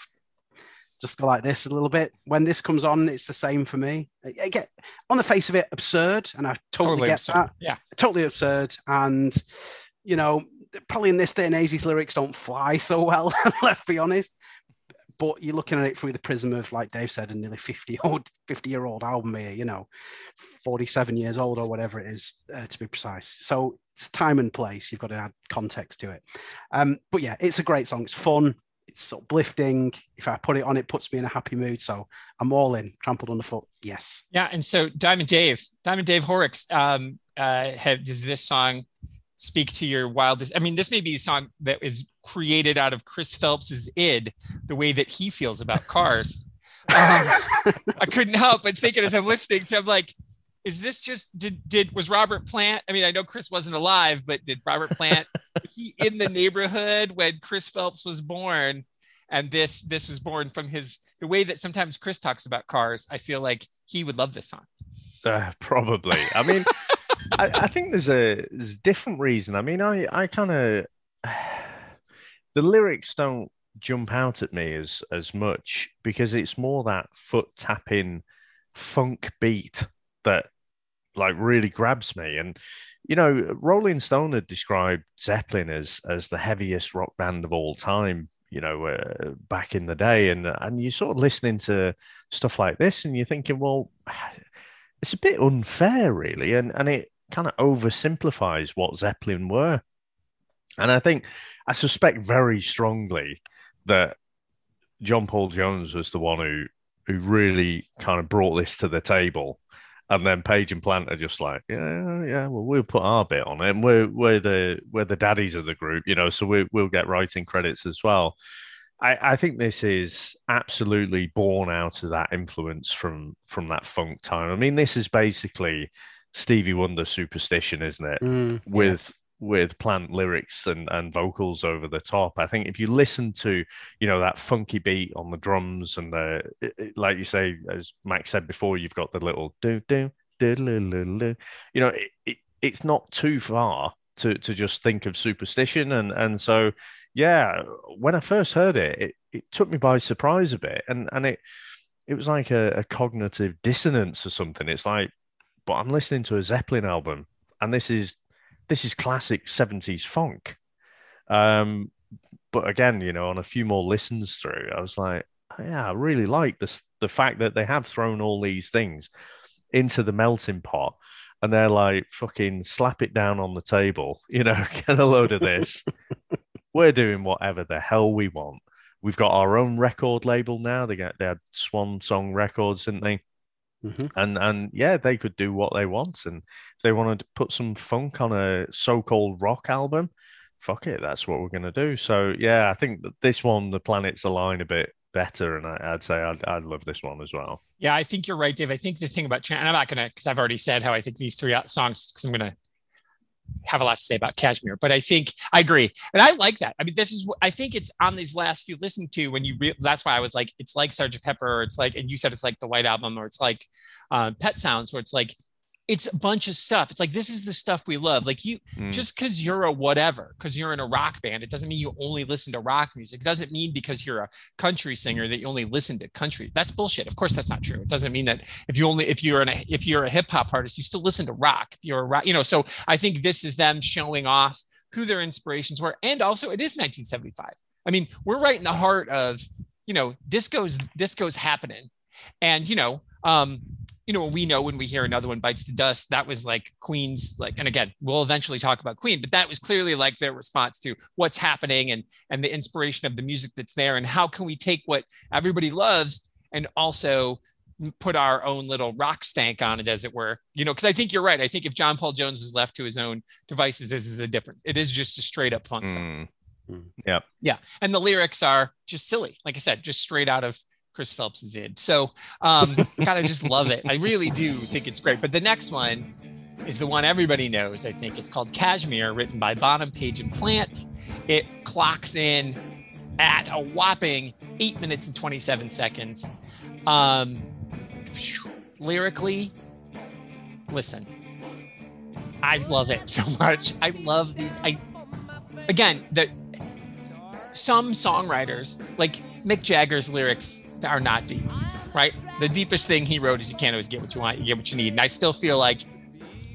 just go like this a little bit. When this comes on, it's the same for me. I get on the face of it, absurd, and I totally, totally get absurd. that. Yeah, totally absurd. And you know, probably in this day and age, these lyrics don't fly so well. *laughs* let's be honest but you're looking at it through the prism of, like Dave said, a nearly 50 old, 50 year old *laughs* album here, you know, 47 years old or whatever it is uh, to be precise. So it's time and place. You've got to add context to it. Um, but yeah, it's a great song. It's fun. It's uplifting. If I put it on, it puts me in a happy mood. So I'm all in. Trampled underfoot. Yes. Yeah. And so Diamond Dave, Diamond Dave Horrocks, um, uh, have, does this song speak to your wildest? I mean, this may be a song that is created out of Chris Phelps's id, the way that he feels about cars. *laughs* um, I couldn't help but thinking as I'm listening to, I'm like, is this just did did was Robert Plant? I mean, I know Chris wasn't alive, but did Robert Plant *laughs* he in the neighborhood when Chris Phelps was born? And this this was born from his the way that sometimes Chris talks about cars. I feel like he would love this song. Uh, probably. I mean, *laughs* I, I, think there's a there's a different reason. I mean, I I kind of *sighs* the lyrics don't jump out at me as as much because it's more that foot tapping funk beat that like really grabs me. And you know rolling stone had described zeppelin as as the heaviest rock band of all time you know uh, back in the day. And and you're sort of listening to stuff like this and you're thinking well *sighs* it's a bit unfair really. And and it kind of oversimplifies what zeppelin were and i think i suspect very strongly that John Paul Jones was the one who who really kind of brought this to the table. And then Page and Plant are just like, yeah, yeah, well, we'll put our bit on it. And we're we're the we're the daddies of the group, you know, so we we'll get writing credits as well. I, I think this is absolutely born out of that influence from from that funk time. I mean, this is basically Stevie Wonder superstition, isn't it? Mm, With with plant lyrics and, and vocals over the top. I think if you listen to, you know, that funky beat on the drums and the, it, like you say, as Max said before, you've got the little do do do do you know, it, it, it's not too far to to just think of superstition and and so yeah, when I first heard it, it, it took me by surprise a bit, and and it it was like a, a cognitive dissonance or something. It's like, but I'm listening to a Zeppelin album, and this is this is classic 70s funk. Um, but again, you know, on a few more listens through, I was like, oh, yeah, I really like this the fact that they have thrown all these things into the melting pot and they're like fucking slap it down on the table, *laughs* you know, get a load of this. *laughs* We're doing whatever the hell we want. We've got our own record label now. They got they had Swan Song Records, didn't they? Mm-hmm. And and yeah, they could do what they want, and if they wanted to put some funk on a so-called rock album, fuck it, that's what we're gonna do. So yeah, I think that this one, the planets align a bit better, and I, would say I'd, I'd love this one as well. Yeah, I think you're right, Dave. I think the thing about and I'm not gonna because I've already said how I think these three songs because I'm gonna have a lot to say about Kashmir, but I think I agree, and I like that. I mean, this is I think it's on these last few listen to when you re- that's why I was like, it's like Sergeant Pepper, or it's like, and you said it's like the White Album, or it's like uh, Pet Sounds, where it's like it's a bunch of stuff. It's like this is the stuff we love. Like you, mm. just because you're a whatever, because you're in a rock band, it doesn't mean you only listen to rock music. It doesn't mean because you're a country singer that you only listen to country. That's bullshit. Of course, that's not true. It doesn't mean that if you only if you're an if you're a hip hop artist, you still listen to rock. If you're a rock, you know. So I think this is them showing off who their inspirations were, and also it is 1975. I mean, we're right in the heart of you know disco's disco's happening, and you know um you know, we know when we hear another one bites the dust, that was like Queen's like, and again, we'll eventually talk about Queen, but that was clearly like their response to what's happening and and the inspiration of the music that's there and how can we take what everybody loves and also put our own little rock stank on it, as it were. You know, because I think you're right. I think if John Paul Jones was left to his own devices, this is a difference. It is just a straight up funk song. Mm. Yeah. Yeah. And the lyrics are just silly. Like I said, just straight out of Chris Phelps is in. So um, *laughs* kind of just love it. I really do think it's great. But the next one is the one everybody knows. I think it's called Kashmir, written by Bonham Page and Plant. It clocks in at a whopping eight minutes and 27 seconds. Um, lyrically, listen, I love it so much. I love these. I again, the some songwriters like Mick Jagger's lyrics are not deep, right? The deepest thing he wrote is you can't always get what you want, you get what you need. And I still feel like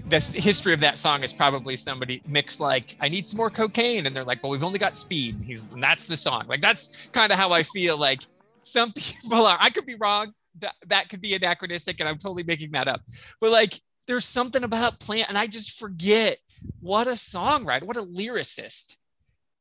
the history of that song is probably somebody mixed like, I need some more cocaine. And they're like, well, we've only got speed. And he's, and that's the song. Like, that's kind of how I feel like some *laughs* people are. I could be wrong. That, that could be anachronistic and I'm totally making that up. But like, there's something about Plant, and I just forget what a songwriter, what a lyricist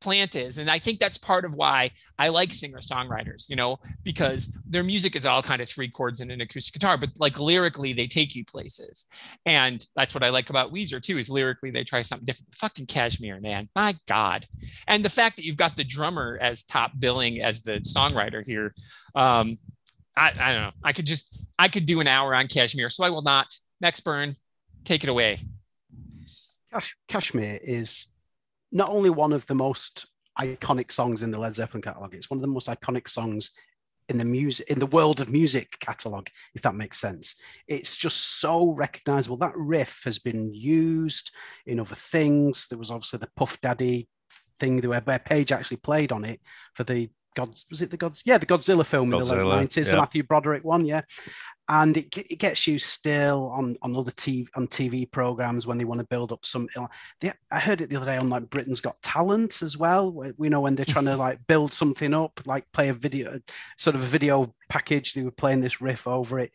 plant is and i think that's part of why i like singer songwriters you know because their music is all kind of three chords and an acoustic guitar but like lyrically they take you places. And that's what i like about weezer too is lyrically they try something different. Fucking kashmir man. My god. And the fact that you've got the drummer as top billing as the songwriter here um I, I don't know. I could just i could do an hour on kashmir so i will not. Max Byrne take it away. Cash, Kashmir is not only one of the most iconic songs in the Led Zeppelin catalog, it's one of the most iconic songs in the music in the world of music catalog if that makes sense. It's just so recognizable. That riff has been used in other things. There was obviously the puff daddy thing where, page actually played on it for the Gods was it the Gods? Yeah, the Godzilla film Godzilla, in the late nineties, yeah. the Matthew Broderick one. Yeah, and it, it gets you still on on other TV on TV programs when they want to build up some. They, I heard it the other day on like Britain's Got Talent as well. We know when they're trying to *laughs* like build something up, like play a video, sort of a video package. They were playing this riff over it.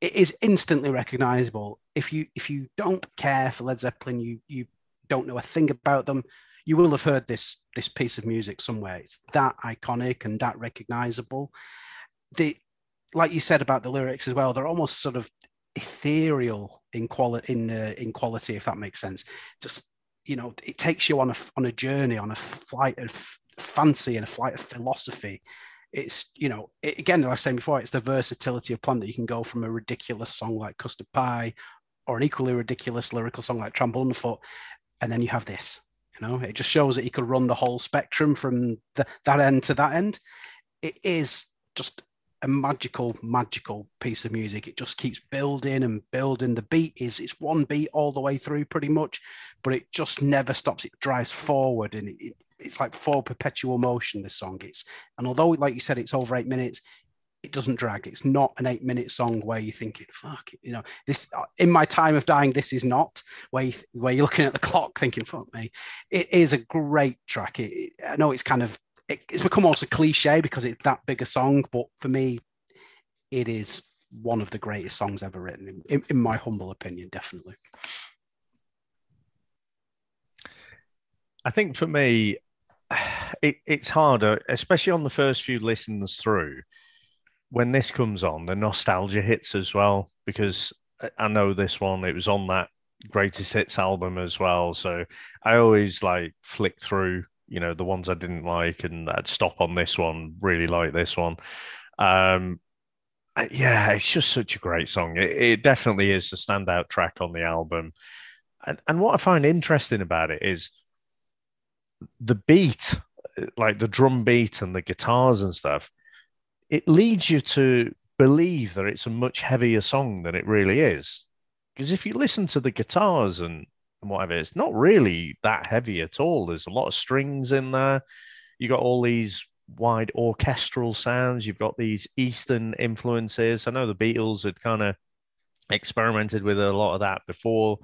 It is instantly recognizable. If you if you don't care for Led Zeppelin, you you don't know a thing about them you will have heard this this piece of music somewhere. It's that iconic and that recognizable. The like you said about the lyrics as well, they're almost sort of ethereal in quality in uh, in quality, if that makes sense. Just you know, it takes you on a on a journey, on a flight of fancy and a flight of philosophy. It's you know, it, again, like I was saying before, it's the versatility of Plant that you can go from a ridiculous song like Custard Pie or an equally ridiculous lyrical song like Trample Underfoot, and then you have this, know, it just shows that he could run the whole spectrum from the, that end to that end. It is just a magical, magical piece of music. It just keeps building and building. The beat is it's one beat all the way through, pretty much, but it just never stops. It drives forward, and it, it, it's like for perpetual motion. This song, it's and although, like you said, it's over eight minutes, it doesn't drag. It's not an eight minute song where you're thinking, fuck, you know, this uh, in my time of dying, this is not where, you, where you're looking at the clock thinking, fuck me. It is a great track. It, I know it's kind of, it, it's become also cliche because it's that big a song, but for me, it is one of the greatest songs ever written, in, in, in my humble opinion, definitely. I think for me, *sighs* it, it's harder, especially on the first few listens through when this comes on, the nostalgia hits as well because I know this one. It was on that greatest hits album as well, so I always like flick through, you know, the ones I didn't like, and I'd stop on this one. Really like this one. Um, yeah, it's just such a great song. It, it definitely is the standout track on the album. And, and what I find interesting about it is the beat, like the drum beat and the guitars and stuff it leads you to believe that it's a much heavier song than it really is. Because if you listen to the guitars and, and whatever, it's not really that heavy at all. There's a lot of strings in there. You got all these wide orchestral sounds. You've got these Eastern influences. I know the Beatles had kind of experimented with a lot of that before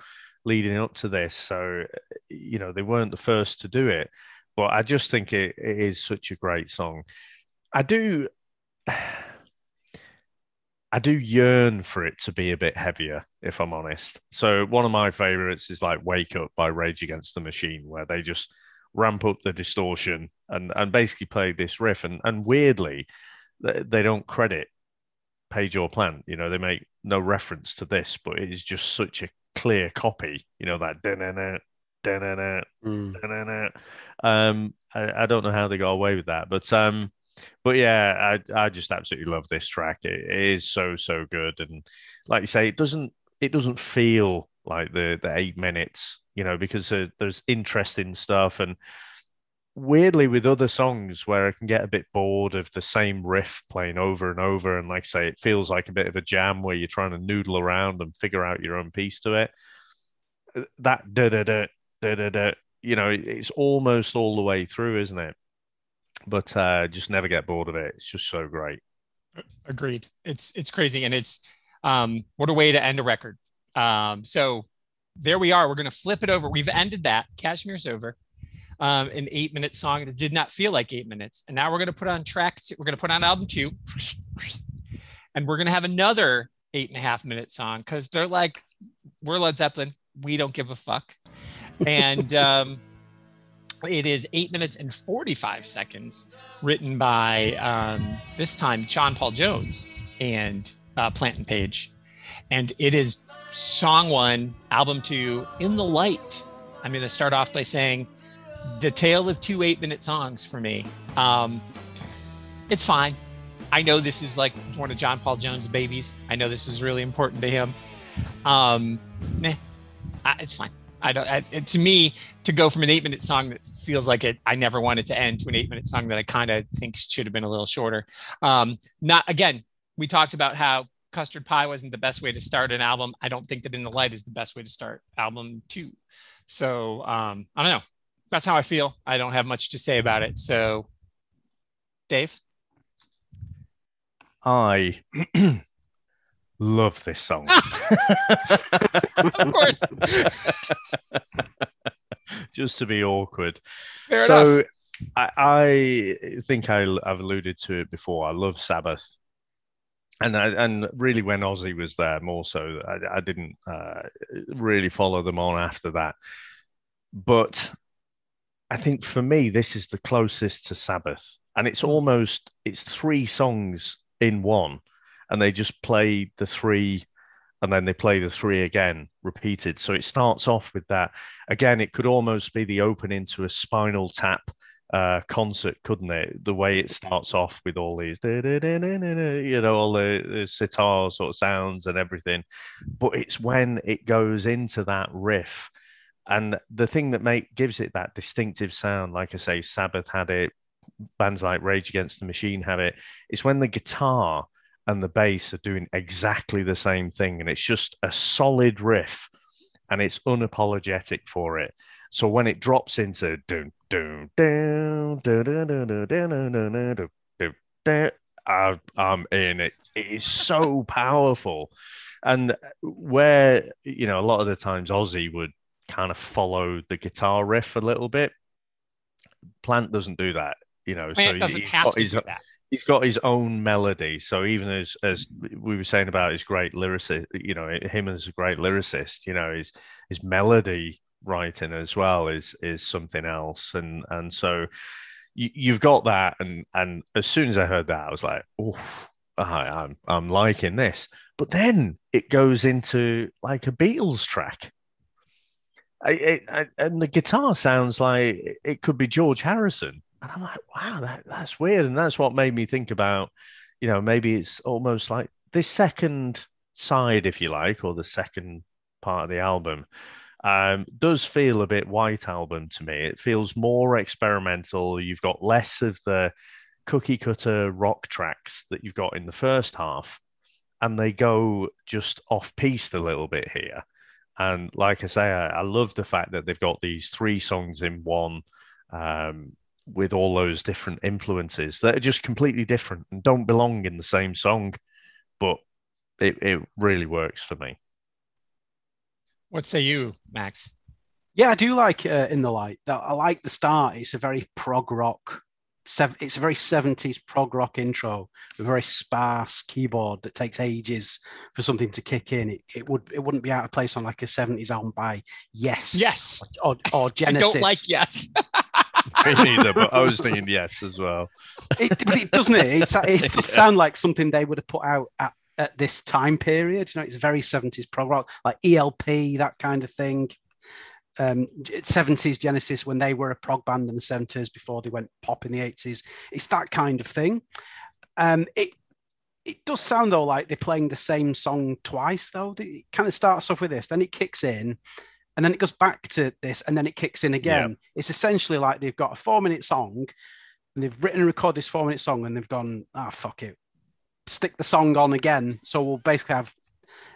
leading up to this. So, you know, they weren't the first to do it. But I just think it, it is such a great song. I do *sighs* I do yearn for it to be a bit heavier, if I'm honest. So one of my favorites is like "Wake Up" by Rage Against the Machine, where they just ramp up the distortion and and basically play this riff. And and weirdly, they, don't credit Page or Plant. You know, they make no reference to this, but it is just such a clear copy. You know that da-na-na, da-na-na, da-na-na. Um, I, I don't know how they got away with that, but um but yeah, I I just absolutely love this track. It, it is so so good, and like you say, it doesn't it doesn't feel like the the eight minutes, you know, because uh, there's interesting stuff and weirdly with other songs where I can get a bit bored of the same riff playing over and over, and like I say, it feels like a bit of a jam where you're trying to noodle around and figure out your own piece to it. Uh, that da da da da da da, you know, it's almost all the way through, isn't it? But uh, just never get bored of it. It's just so great. Agreed. It's it's crazy, and it's um, what a way to end a record. Um, so there we are. We're going to flip it over. We've ended that. Kashmir's over. Um, an eight minute song that did not feel like eight minutes. And now we're going to put on track. We're going to put on album two, and we're going to have another eight and a half minute song because they're like, we're Led Zeppelin. We don't give a fuck. And um, it is eight minutes and 45 seconds, written by um, this time John Paul Jones and uh, Plant and Page. And it is song one, album two, In the Light. I'm going to start off by saying the tale of two eight minute songs for me. Um, it's fine. I know this is like one of John Paul Jones' babies. I know this was really important to him. Um, meh, I, it's fine. I don't. I, to me, to go from an eight-minute song that feels like it, I never wanted to end, to an eight-minute song that I kind of think should have been a little shorter. Um, not again. We talked about how Custard Pie wasn't the best way to start an album. I don't think that In the Light is the best way to start album two. So um, I don't know. That's how I feel. I don't have much to say about it. So, Dave, I *clears throat* love this song. *laughs* of course. *laughs* Just to be awkward. Fair so. I, I think I, I've alluded to it before. I love Sabbath. And I, and really, when Ozzy was there, more so, I, I didn't uh, really follow them on after that. But I think for me, this is the closest to Sabbath, and it's almost it's three songs in one, and they just play the three, and then they play the three again, repeated. So it starts off with that. Again, it could almost be the opening to a Spinal Tap uh, concert, couldn't it? The way it starts off with all these, you know, all the, the sitar sort of sounds and everything. But it's when it goes into that riff. And the thing that make gives it that distinctive sound, like I say, Sabbath had it, bands like Rage Against the Machine have it. It's when the guitar and the bass are doing exactly the same thing, and it's just a solid riff, and it's unapologetic for it. So when it drops into doom doom doom doom doom doom doom doom doom I'm in it. It is so powerful, and where you know a lot of the times Ozzy would kind of follow the guitar riff a little bit. Plant doesn't do that, you know. I mean, so he's got he's got his own melody. So even as as we were saying about his great lyricist, you know, him as a great lyricist, you know, his his melody writing as well is is something else. And and so you, you've got that. And and as soon as I heard that, I was like, oh, I'm I'm liking this. But then it goes into like a Beatles track. I, I, and the guitar sounds like it could be George Harrison. And I'm like, wow, that, that's weird. And that's what made me think about, you know, maybe it's almost like this second side, if you like, or the second part of the album um, does feel a bit white album to me. It feels more experimental. You've got less of the cookie cutter rock tracks that you've got in the first half, and they go just off piste a little bit here. And like I say, I, I love the fact that they've got these three songs in one um, with all those different influences that are just completely different and don't belong in the same song, but it, it really works for me. What say you, Max? Yeah, I do like uh, In the Light. I like the start. It's a very prog rock. It's a very 70s prog rock intro, a very sparse keyboard that takes ages for something to kick in. It, it would it wouldn't be out of place on like a 70s album by Yes. Yes. Or, or Genesis. *laughs* I don't like yes. *laughs* Me neither, but I was thinking yes as well. It, but it doesn't it? It's, it *laughs* does sound like something they would have put out at, at this time period. You know, it's very 70s prog rock, like ELP, that kind of thing. Um, 70s Genesis when they were a prog band in the 70s before they went pop in the 80s. It's that kind of thing. Um, it it does sound though like they're playing the same song twice though. It kind of starts off with this, then it kicks in, and then it goes back to this, and then it kicks in again. It's essentially like they've got a four minute song, and they've written and recorded this four minute song, and they've gone, ah, fuck it, stick the song on again. So we'll basically have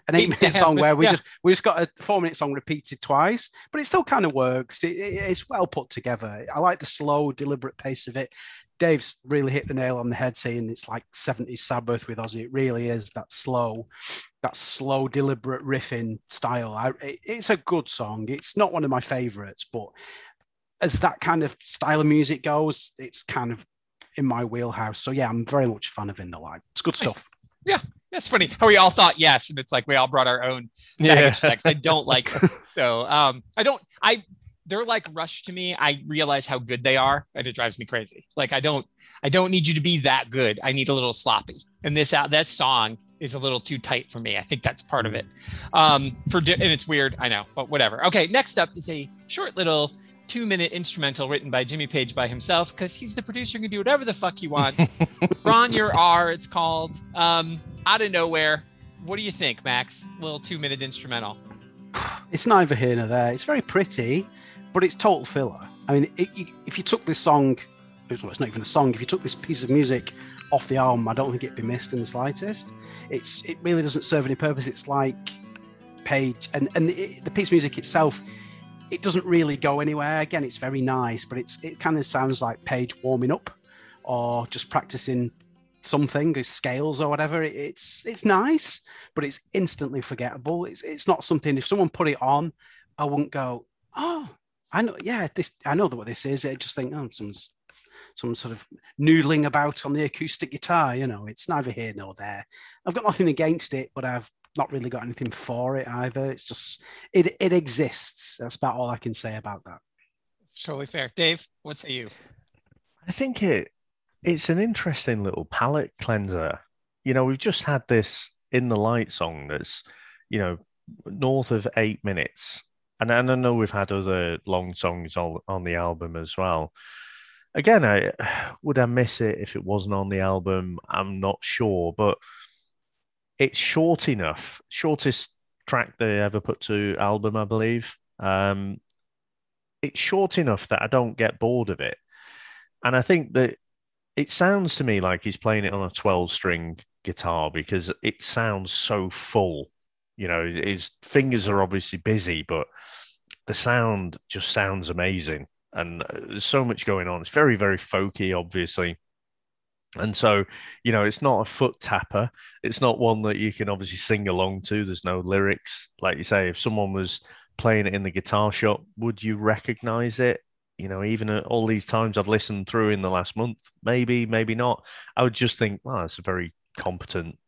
an eight minute Yeah, *laughs* song where we yeah. just we just got a four minute song repeated twice, but it still kind of works. It, it- it's well put together. I like the slow, deliberate pace of it. Dave's really hit the nail on the head saying it's like 70s Sabbath with Ozzy. It really is that slow, that slow, deliberate riffing style. I, it- it's a good song. It's not one of my favorites, but as that kind of style of music goes, it's kind of in my wheelhouse. So yeah, I'm very much a fan of In the Light. It's good Nice. stuff. Yeah. That's funny how we all thought yes, and it's like we all brought our own baggage checks. I don't like *laughs* them. so. Um, I don't. I they're like Rush to me. I realize how good they are, and it drives me crazy. Like I don't. I don't need you to be that good. I need a little sloppy. And this out that song is a little too tight for me. I think that's part of it. Um, for and it's weird. I know, but whatever. Okay, next up is a short little two minute instrumental written by Jimmy Page by himself because he's the producer and can do whatever the fuck he wants. *laughs* Ron, your R, it's called. Um, out of nowhere. What do you think, Max? Little two minute instrumental. It's neither here nor there. It's very pretty, but it's total filler. I mean, it, you, if you took this song, it's not even a song. If you took this piece of music off the album, I don't think it'd be missed in the slightest. It's it really doesn't serve any purpose. It's like Page and and it, the piece of music itself, it doesn't really go anywhere. Again, it's very nice, but it's it kind of sounds like Page warming up or just practicing something, his scales or whatever. It, it's it's nice, but it's instantly forgettable. It's it's not something. If someone put it on, I wouldn't go, oh, I know, yeah, this I know what this is. I just think, oh, someone's some sort of noodling about on the acoustic guitar. You know, it's neither here nor there. I've got nothing against it, but I've not really got anything for it either. It's just it it exists. That's about all I can say about that. It's totally fair. Dave, what say you? I think it it's an interesting little palate cleanser. You know, we've just had this in the light song that's, you know, north of eight minutes. And, and I know we've had other long songs on, on the album as well. Again, I *sighs* would I miss it if it wasn't on the album? I'm not sure, but it's short enough. Shortest track they ever put to album, I believe. Um, it's short enough that I don't get bored of it. And I think that it sounds to me like he's playing it on a 12 string guitar because it sounds so full. You know, his fingers are obviously busy, but the sound just sounds amazing. And uh, there's so much going on. It's very, very folky, obviously. And so, you know, it's not a foot tapper. It's not one that you can obviously sing along to. There's no lyrics. Like you say, if someone was playing it in the guitar shop, would you recognize it? you know, even at all these times I've listened through in the last month, maybe, maybe not, I would just think, wow, it's a very competent,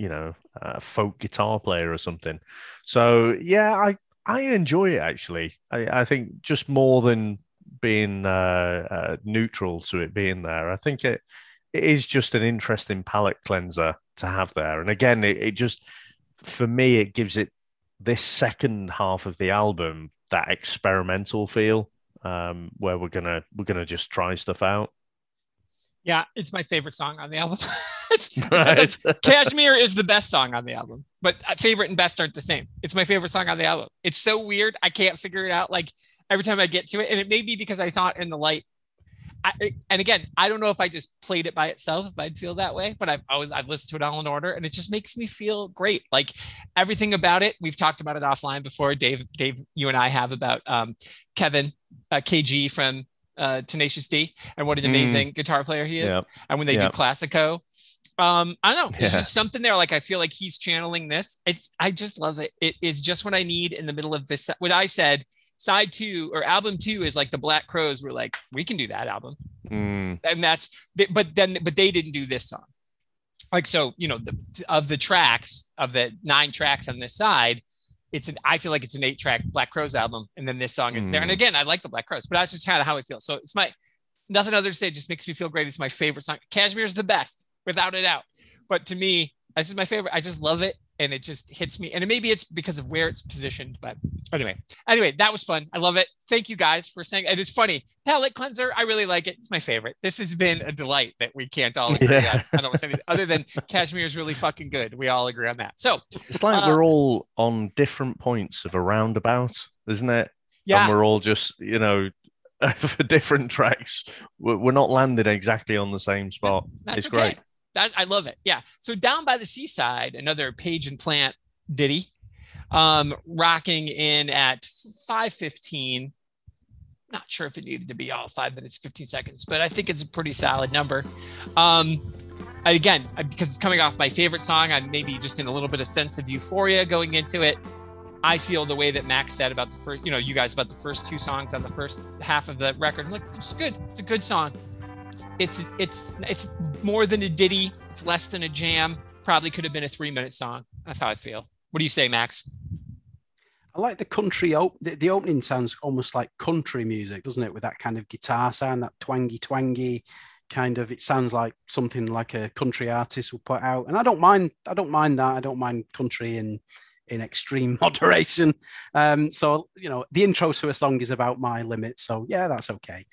you know, uh, folk guitar player or something. So yeah, I I enjoy it actually. I, I think just more than being uh, uh, neutral to it being there, I think it it is just an interesting palate cleanser to have there. And again, it, it just for me it gives it this second half of the album that experimental feel um, where we're gonna we're gonna just try stuff out. Yeah, it's my favorite song on the album. *laughs* it's, it's right. *laughs* Kashmir is the best song on the album, but uh, favorite and best aren't the same. It's my favorite song on the album. It's so weird. I can't figure it out. Like every time I get to it, and it may be because I thought in the light I, and again, I don't know if I just played it by itself, if I'd feel that way, but I've always I've listened to it all in order, and it just makes me feel great. Like everything about it, we've talked about it offline before. Dave, Dave, you and I have about um, Kevin uh, KG from uh, Tenacious D, and what an mm. amazing mm. guitar player he is. Yep. And when they yep. do Classico, um, I don't know. There's yeah. just something there. Like I feel like he's channeling this. It's I just love it. It is just what I need in the middle of this. What I said side two or album two is like the Black Crowes were like, we can do that album. Mm. And that's, but then, but they didn't do this song. Like, so, you know, the, of the tracks, of the nine tracks on this side, it's an, I feel like it's an eight track Black Crowes album. And then this song is mm. there. And mm. again, I like the Black Crowes, but that's just kind of how it feels. So it's my, nothing other to say, it just makes me feel great. It's my favorite song. Kashmir is the best, without a doubt. But to me, this is my favorite. I just love it and it just hits me. And maybe it's because of where it's positioned, but anyway, anyway, that was fun. I love it. Thank you guys for saying. And it's funny, palette cleanser. I really like it. It's my favorite. This has been a delight that we can't all agree yeah. on. I don't say other than Kashmir is really fucking good. We all agree on that. So it's like uh, we're all on different points of a roundabout, isn't it? Yeah. And we're all just, you know, *laughs* for different tracks. We're not landing exactly on the same spot. That's it's okay. great. That, I love it. Yeah. So down by the seaside, another Page and Plant ditty, um, rocking in at 515. Not sure if it needed to be all five minutes, 15 seconds, but I think it's a pretty solid number. Um, again, because it's coming off my favorite song, I'm maybe just in a little bit of sense of euphoria going into it. I feel the way that Max said about the first, you know, you guys about the first two songs on the first half of the record. I'm like, it's good. It's a good song it's it's it's more than a ditty. It's less than a jam. Probably could have been a three minute song. That's how I feel. What do you say, Max? I like the country. Op- the, the, opening sounds almost like country music, doesn't it? With that kind of guitar sound, that twangy, twangy kind of. It sounds like something like a country artist will put out, and I don't mind. I don't mind that. I don't mind country in in extreme *laughs* moderation. Um, so you know, the intro to a song is about my limit. So yeah, that's okay.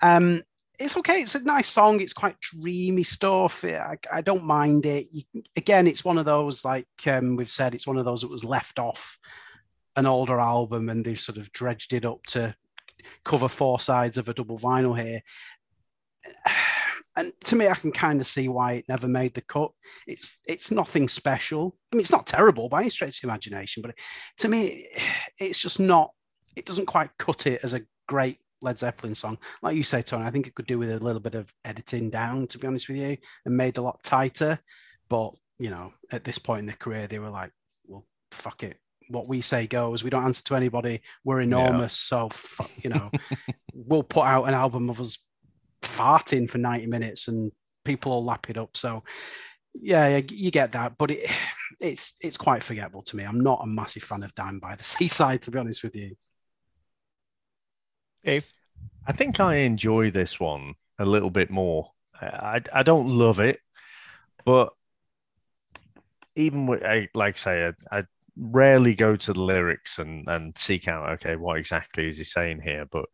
Um, it's okay. It's a nice song. It's quite dreamy stuff. I, I don't mind it. You, again, it's one of those like um, we've said. It's one of those that was left off an older album and they've sort of dredged it up to cover four sides of a double vinyl here. *sighs* And to me, I can kind of see why it never made the cut. It's it's nothing special. I mean, it's not terrible by any stretch of imagination, but to me, *sighs* it's just not. It doesn't quite cut it as a great Led Zeppelin song. Like you say, Tony, I think it could do with a little bit of editing down, to be honest with you, and made a lot tighter. But, you know, at this point in their career, they were like, well, fuck it. What we say goes. We don't answer to anybody. We're enormous. Yeah. So, you know, *laughs* we'll put out an album of us farting for 90 minutes and people will lap it up. So, yeah, you get that, but it, *sighs* it's it's quite forgettable to me. I'm not a massive fan of Down by the *laughs* Seaside, to be honest with you. I think I enjoy this one a little bit more. I, I don't love it, but even with, I, like I say, I, I rarely go to the lyrics and, and seek out, okay, what exactly is he saying here? But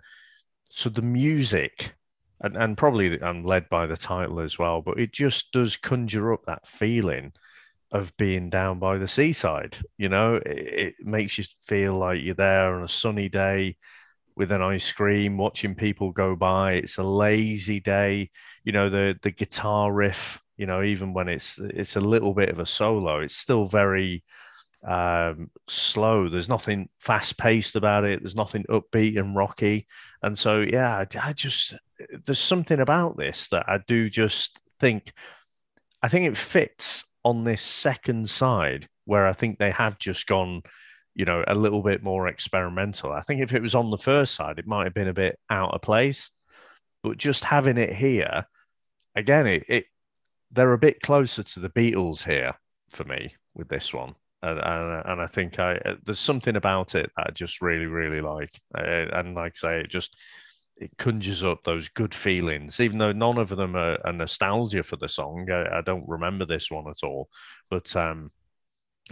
so the music, and, and probably I'm led by the title as well, but it just does conjure up that feeling of being down by the seaside. You know, it, it makes you feel like you're there on a sunny day with an ice cream, watching people go by. It's a lazy day. You know, the the guitar riff, you know, even when it's it's a little bit of a solo, it's still very um, slow. There's nothing fast paced about it. There's nothing upbeat and rocky. And so, yeah, I, I just there's something about this that I do just think. I think it fits on this second side where I think they have just gone you know, a little bit more experimental. I think if it was on the first side, it might have been a bit out of place. But just having it here, again, it, it they're a bit closer to the Beatles here for me with this one. And, and, and I think I there's something about it that I just really really like, uh, and like I say, it just it conjures up those good feelings, even though none of them are, are nostalgia for the song. I, I, don't remember this one at all, but um,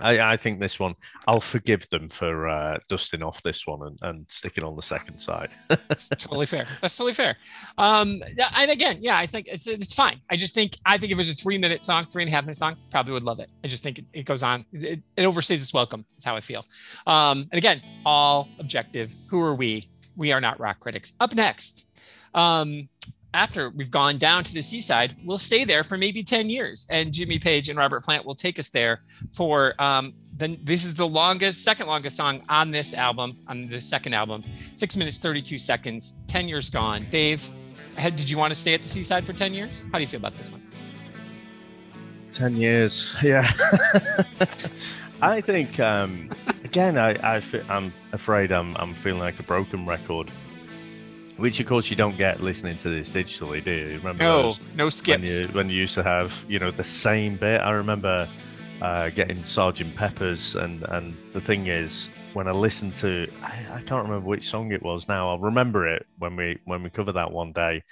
I, I, think this one, I'll forgive them for uh, dusting off this one and, and sticking on the second side. That's totally fair. That's totally fair. Um, and again, yeah, I think it's it's fine. I just think I think if it was a three minute song, three and a half minute song, probably would love it. I just think it, it goes on. It, it overstays its welcome. That's how I feel. Um, and again, all objective. Who are we? We are not rock critics. Up next, um, after we've gone down to the seaside, we'll stay there for maybe 10 years. And Jimmy Page and Robert Plant will take us there for um, this is the longest, second longest song on this album, on the second album, six minutes, 32 seconds, 10 years gone. Dave, did you want to stay at the seaside for 10 years? How do you feel about this one? 10 years, *laughs* yeah. *laughs* I think, um, again, I, I, I'm afraid I'm, I'm feeling like a broken record which of course you don't get listening to this digitally, do you? Remember no, no skips. When you, when you used to have, you know, the same bit. I remember uh, getting Sergeant Pepper's, and and the thing is, when I listened to, I, I can't remember which song it was now. I'll remember it when we when we cover that one day.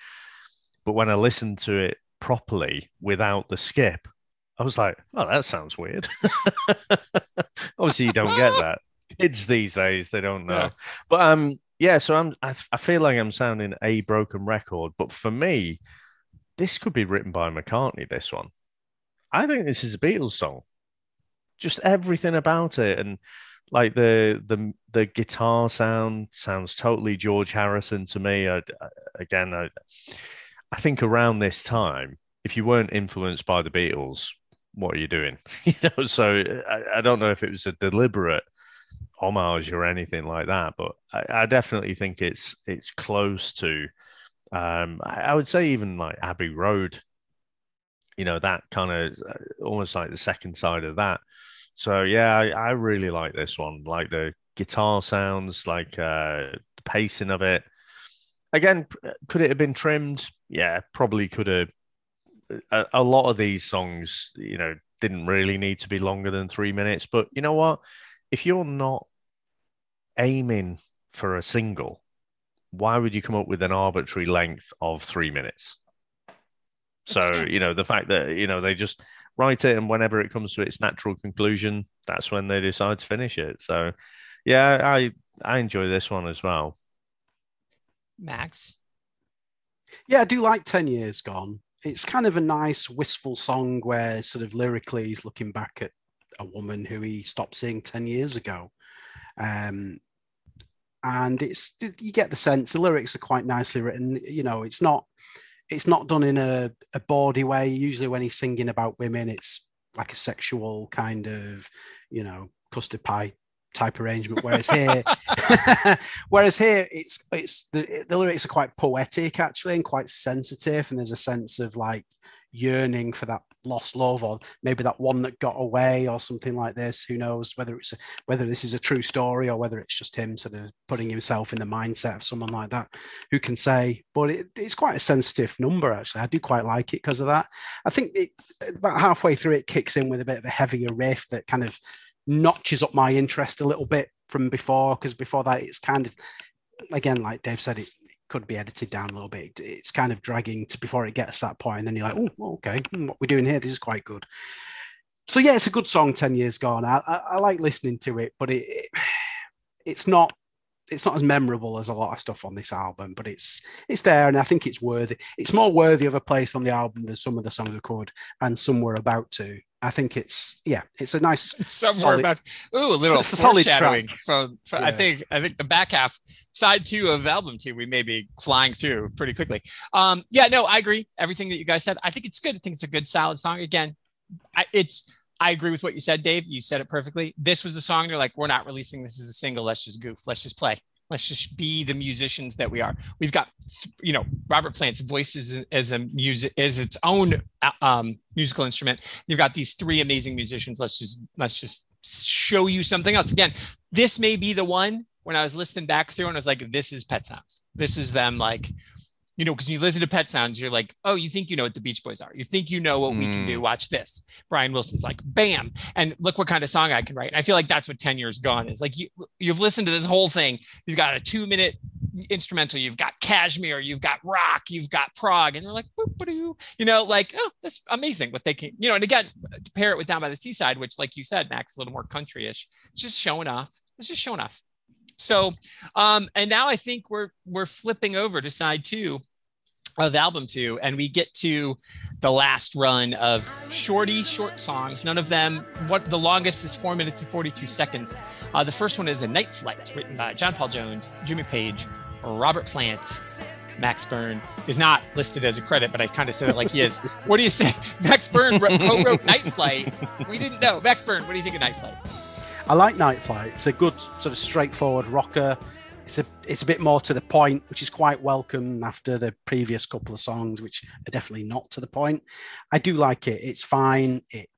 But when I listened to it properly without the skip, I was like, "Oh, that sounds weird." *laughs* Obviously, you don't get that. *laughs* Kids these days, they don't know. Yeah. But um, yeah, so I'm. I, I feel like I'm sounding a broken record, but for me, this could be written by McCartney. This one, I think this is a Beatles song. Just everything about it, and like the the the guitar sound sounds totally George Harrison to me. I, again, I, I think around this time, if you weren't influenced by the Beatles, what are you doing? *laughs* you know, so I, I don't know if it was a deliberate homage or anything like that, but I, I definitely think it's it's close to. Um, I, I would say even like Abbey Road, you know, that kind of uh, almost like the second side of that. So yeah, I, I really like this one. Like the guitar sounds, like uh, the pacing of it. Again, could it have been trimmed? Yeah, probably could have. A, a lot of these songs, you know, didn't really need to be longer than three minutes. But you know what? If you're not aiming for a single, why would you come up with an arbitrary length of three minutes? So, you know, the fact that, you know, they just write it and whenever it comes to its natural conclusion, that's when they decide to finish it. So, yeah, I I enjoy this one as well. Max. Yeah, I do like 10 Years Gone. It's kind of a nice, wistful song where, sort of lyrically, he's looking back at a woman who he stopped seeing 10 years ago Um, and it's you get the sense the lyrics are quite nicely written. You know, it's not it's not done in a, a bawdy way. Usually, when he's singing about women, it's like a sexual kind of, you know, custard pie type arrangement. Whereas here, *laughs* *laughs* whereas here, it's it's the, the lyrics are quite poetic actually and quite sensitive, and there's a sense of like yearning for that lost love or maybe that one that got away or something like this who knows whether it's a, whether this is a true story or whether it's just him sort of putting himself in the mindset of someone like that who can say but it, it's quite a sensitive number actually. I do quite like it because of that. I think it, about halfway through it kicks in with a bit of a heavier riff that kind of notches up my interest a little bit from before because before that it's kind of again like dave said it could be edited down a little bit. It's kind of dragging to before it gets that point, and then you're like, oh, okay, hmm, what we're doing here, this is quite good. So yeah, it's a good song. Ten years gone, I, I, I like listening to it, but it, it *sighs* it's not it's not as memorable as a lot of stuff on this album, but it's it's there, and I think it's worthy. It's more worthy of a place on the album than some of the songs we could, and some were about to. I think it's yeah, it's a nice *laughs* somewhere solid, about ooh a little it's a foreshadowing from, from yeah. I think I think the back half side two of album two we may be flying through pretty quickly. Um, yeah, no, I agree everything that you guys said. I think it's good. I think it's a good solid song. Again, I, it's I agree with what you said, Dave. You said it perfectly. This was the song. They're like, we're not releasing this as a single. Let's just goof. Let's just play. Let's just be the musicians that we are. We've got, you know, Robert Plant's voice is as a music is its own um, musical instrument. You've got these three amazing musicians. Let's just let's just show you something else. Again, this may be the one when I was listening back through and I was like, this is Pet Sounds. This is them like you know, because when you listen to Pet Sounds, you're like, oh, you think you know what the Beach Boys are. You think you know what mm. we can do. Mm. Watch this. Brian Wilson's like, bam. And look what kind of song I can write. And I feel like that's what 10 years gone is. Like you, you've listened to this whole thing. You've got a two minute instrumental. You've got Kashmir. You've got rock. You've got prog. And they're like, you know, like, oh, that's amazing what they can, you know, and again, to pair it with Down by the Seaside, which, like you said, Max, a little more country-ish. It's just showing off. It's just showing off. So, um, and now I think we're we're flipping over to side two of album two, and we get to the last run of shorty short songs. None of them. What the longest is four minutes and forty-two seconds. Uh, the first one is a Night Flight, written by John Paul Jones, Jimmy Page, Robert Plant. Max Byrne is not listed as a credit, but I kind of said it like he is. *laughs* What do you say? Max Byrne co-wrote Night Flight. We didn't know. Max Byrne, what do you think of Night Flight? I like Night Flight. It's a good sort of straightforward rocker it's a it's a bit more to the point, which is quite welcome after the previous couple of songs, which are definitely not to the point. I do like it. It's fine. It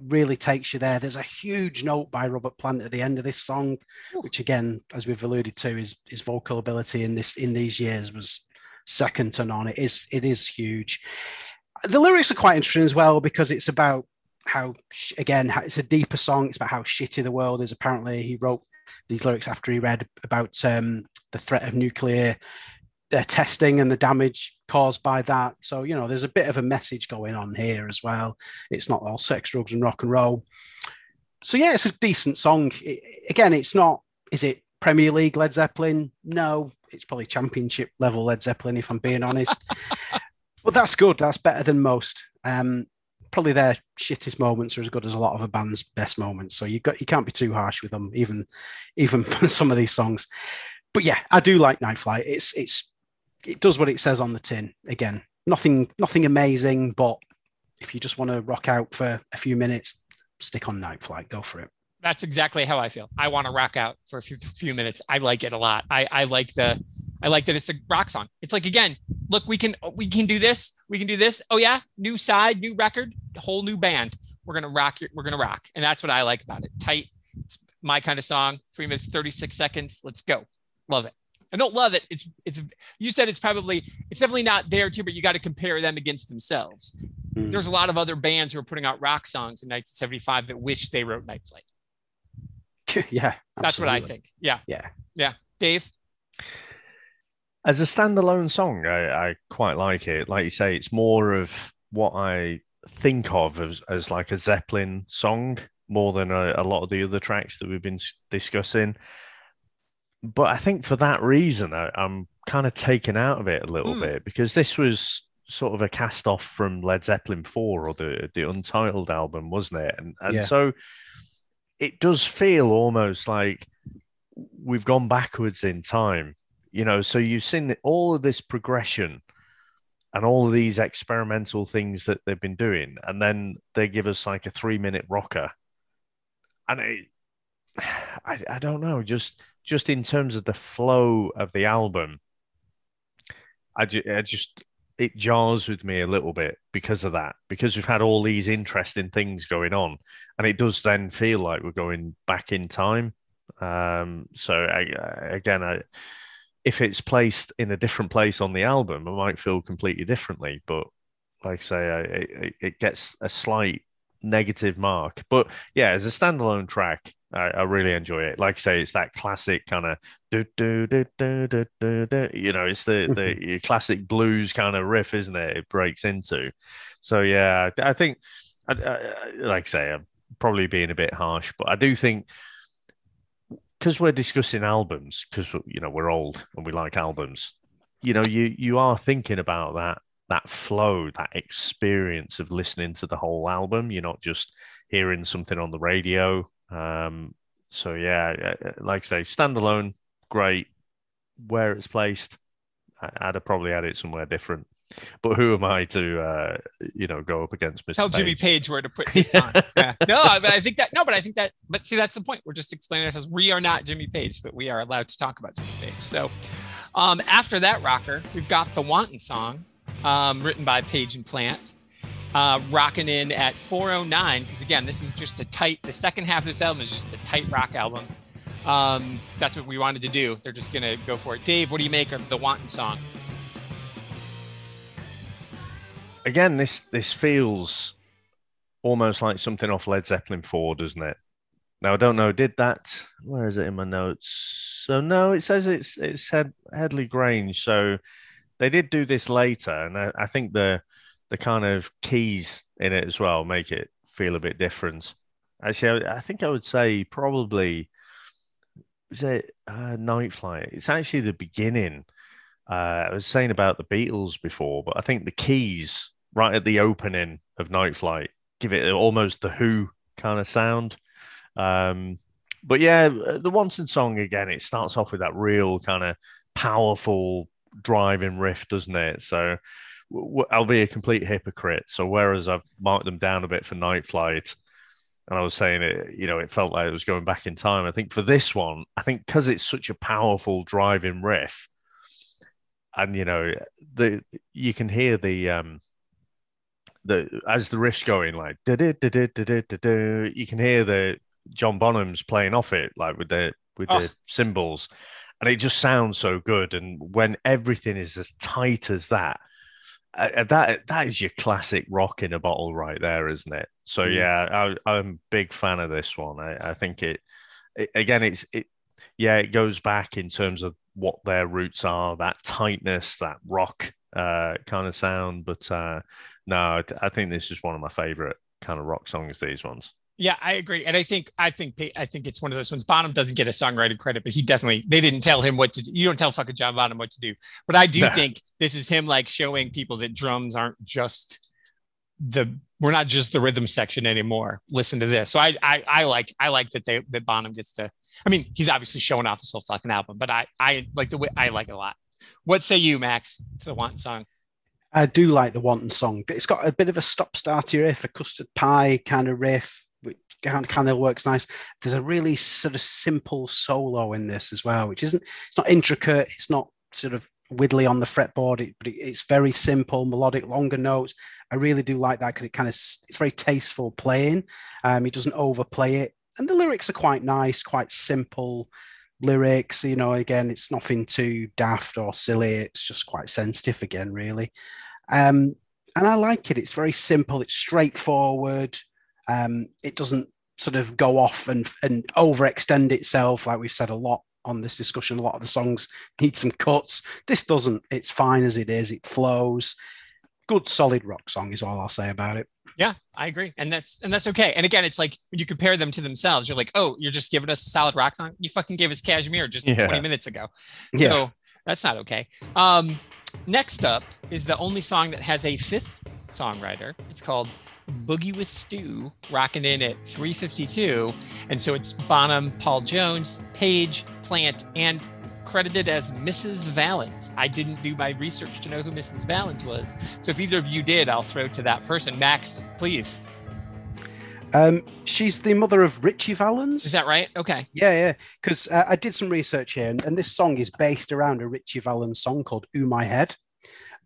really takes you there. There's a huge note by Robert Plant at the end of this song, which again, as we've alluded to, his his vocal ability in this in these years was second to none. It is it is huge. The lyrics are quite interesting as well because it's about how again it's a deeper song. It's about how shitty the world is. Apparently, he wrote these lyrics after he read about um, the threat of nuclear uh, testing and the damage caused by that. So, you know, there's a bit of a message going on here as well. It's not all sex, drugs, and rock and roll. So, yeah, it's a decent song. It, again, it's not, is it Premier League Led Zeppelin? No, it's probably championship level Led Zeppelin, if I'm being honest. *laughs* but that's good. That's better than most. Um, probably their shittest moments are as good as a lot of a band's best moments. So you got you can't be too harsh with them, even even *laughs* some of these songs. But yeah, I do like Night Flight. It's it's it does what it says on the tin. Again, nothing nothing amazing, but if you just want to rock out for a few minutes, stick on Night Flight. Go for it. That's exactly how I feel. I want to rock out for a few, few minutes. I like it a lot. I, I like the I like that it's a rock song. It's like again, look, we can we can do this. We can do this. Oh yeah, new side, new record, whole new band. We're gonna rock. We're gonna rock, and that's what I like about it. Tight. It's my kind of song. Three minutes, thirty six seconds. Let's go. Love it. I don't love it. It's it's. You said it's probably it's definitely not there too, but you got to compare them against themselves. Mm. There's a lot of other bands who are putting out rock songs in 1975 that wish they wrote Night Flight. *laughs* yeah, that's what I think. Yeah, yeah, yeah. Dave as a standalone song, I, I, quite like it. Like you say, it's more of what I think of as, as like a Zeppelin song more than a, a lot of the other tracks that we've been discussing. But I think for that reason, I, am kind of taken out of it a little mm. bit because this was sort of a cast off from Led Zeppelin 4 or the, the Untitled album, wasn't it? And, and yeah. so it does feel almost like we've gone backwards in time. You know, so you've seen all of this progression and all of these experimental things that they've been doing, and then they give us like a three-minute rocker, and it, *sighs* I, I don't know, just just in terms of the flow of the album, I, ju- I just it jars with me a little bit because of that because we've had all these interesting things going on and it does then feel like we're going back in time. Um, so I, again I, if it's placed in a different place on the album i might feel completely differently but like i say I, it, it gets a slight negative mark but yeah as a standalone track I, I, really enjoy it. Like I say, it's that classic kind of do do do do do do. You know, it's the the mm-hmm. classic blues kind of riff, isn't it? It breaks into. So yeah, I think, I, I, like I say, I'm probably being a bit harsh, but I do think because we're discussing albums, because you know we're old and we like albums. You know, you you are thinking about that that flow, that experience of listening to the whole album. You're not just hearing something on the radio um, so yeah, like I say, standalone, great. Where it's placed, I'd have probably had it somewhere different. But who am I to, uh, you know, go up against Mr. Tell Page? Jimmy Page where to put *laughs* this on. yeah. No, but I think that no, but I think that, but see, that's the point. We're just explaining ourselves. We are not Jimmy Page, but we are allowed to talk about Jimmy Page. So, um, after that rocker, we've got the Wanton song, um, written by Page and Plant uh, rocking in at 409 because again this is just a tight the second half of this album is just a tight rock album um, that's what we wanted to do they're just gonna go for it dave what do you make of the wanton song again this this feels almost like something off led zeppelin 4 doesn't it now i don't know did that where is it in my notes so no it says it's it's Head, headley grange so they did do this later and I, I think the the kind of keys in it as well make it feel a bit different. Actually, I, I think I would say probably is it uh, Night Flight? It's actually the beginning. Uh, I was saying about the Beatles before, but I think the keys right at the opening of Night Flight give it almost the Who kind of sound. Um, but yeah, the Wanton song again, it starts off with that real kind of powerful driving riff, doesn't it? So I'll be a complete hypocrite. So whereas I've marked them down a bit for Night Flight, and I was saying it, you know, it felt like it was going back in time. I think for this one, I think because it's such a powerful driving riff, and you know, the you can hear the um the as the riff's going like da da da da da da da you can hear the John Bonham's playing off it like with the with oh. the cymbals, and it just sounds so good. And when everything is as tight as that, uh, that that is your classic rock in a bottle right there, isn't it? So mm. yeah, I, am a big fan of this one. I, I think it, it, again, it's it, yeah, it goes back in terms of what their roots are, that tightness, that rock uh, kind of sound. But uh, no, I think this is one of my favorite kind of rock songs. These ones. Yeah, I agree, and I think I think I think it's one of those ones. Bonham doesn't get a songwriting credit, but he definitely they didn't tell him what to do. You don't tell fucking John Bonham what to do, but I do *laughs* think this is him like showing people that drums aren't just the we're not just the rhythm section anymore. Listen to this. So I I, I like I like that they that Bonham gets to. I mean, he's obviously showing off this whole fucking album, but I I like the way I like it a lot. What say you, Max? To the Wanton song. I do like the Wanton song. It's got a bit of a stop start riff, a custard pie kind of riff which kind of works nice. There's a really sort of simple solo in this as well, which isn't it's not intricate. It's not sort of widdly on the fretboard, it, but it, it's very simple, melodic, longer notes. I really do like that because it kind of it's very tasteful playing. Um, it doesn't overplay it, and the lyrics are quite nice, quite simple lyrics. You know, again, it's nothing too daft or silly. It's just quite sensitive again, really. Um, and I like it. It's very simple. It's straightforward. Um, it doesn't sort of go off and and overextend itself like we've said a lot on this discussion a lot of the songs need some cuts. This doesn't. It's fine as it is. It flows. Good solid rock song is all i'll say about it. Yeah i agree. And that's and that's okay. And again it's like when you compare them to themselves you're like oh you're just giving us a solid rock song? You fucking gave us Kashmir just yeah. 20 minutes ago. So yeah. that's not okay. Um next up is the only song that has a fifth songwriter. It's called Boogie with Stu rocking in at 352. And so it's Bonham, Paul Jones, Page, Plant and credited as Mrs. Valens. I didn't do my research to know who Mrs. Valens was. So if either of you did, I'll throw to that person. Max, please. Um, she's the mother of Ritchie Valens. Is that right? Okay. Yeah, yeah. Because uh, I did some research here, and, and, this song is based around a Ritchie Valens song called "Ooh My Head."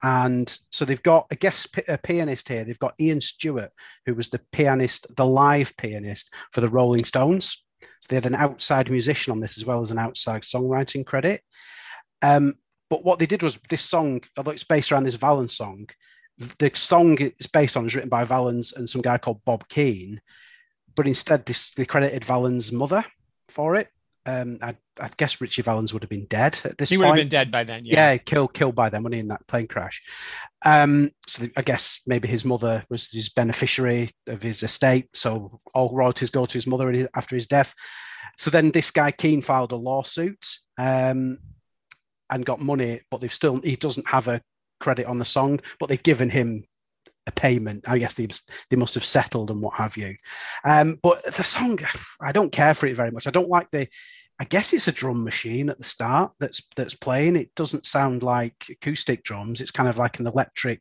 And so they've got a guest p- a pianist here. They've got Ian Stewart, who was the pianist, the live pianist for the Rolling Stones. So they had an outside musician on this as well as an outside songwriting credit. Um, but what they did was this song, although it's based around this Valens song, the song it's based on is written by Valens and some guy called Bob Keane. But instead, this, they credited Valens' mother for it. Um, I, I, guess Ritchie Valens would have been dead at this he point. would have been dead by then. Yeah, yeah killed killed by them when in that plane crash. Um, so I guess maybe his mother was his beneficiary of his estate, so all royalties go to his mother after his death. So then this guy Keane filed a lawsuit um, and got money, but they've still he doesn't have a credit on the song, but they've given him a payment. I guess they they must have settled and what have you. Um, but the song, I don't care for it very much. I don't like the. I guess it's a drum machine at the start that's that's playing. It doesn't sound like acoustic drums. It's kind of like an electric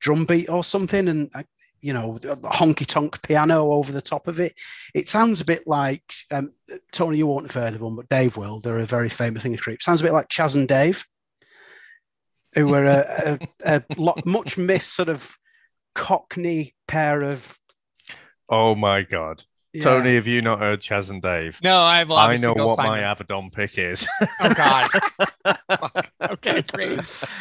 drum beat or something, and uh, you know, honky tonk piano over the top of it. It sounds a bit like um, Tony. You won't have heard of them, but Dave will. They're a very famous English group. Sounds a bit like Chas and Dave, who were a, a, a lot much missed sort of Cockney pair of. Oh my god. Yeah. Tony, have you not heard Chas and Dave? No, I've. I know what my them. Avedon pick is. *laughs* oh God. *laughs* okay, great. *laughs*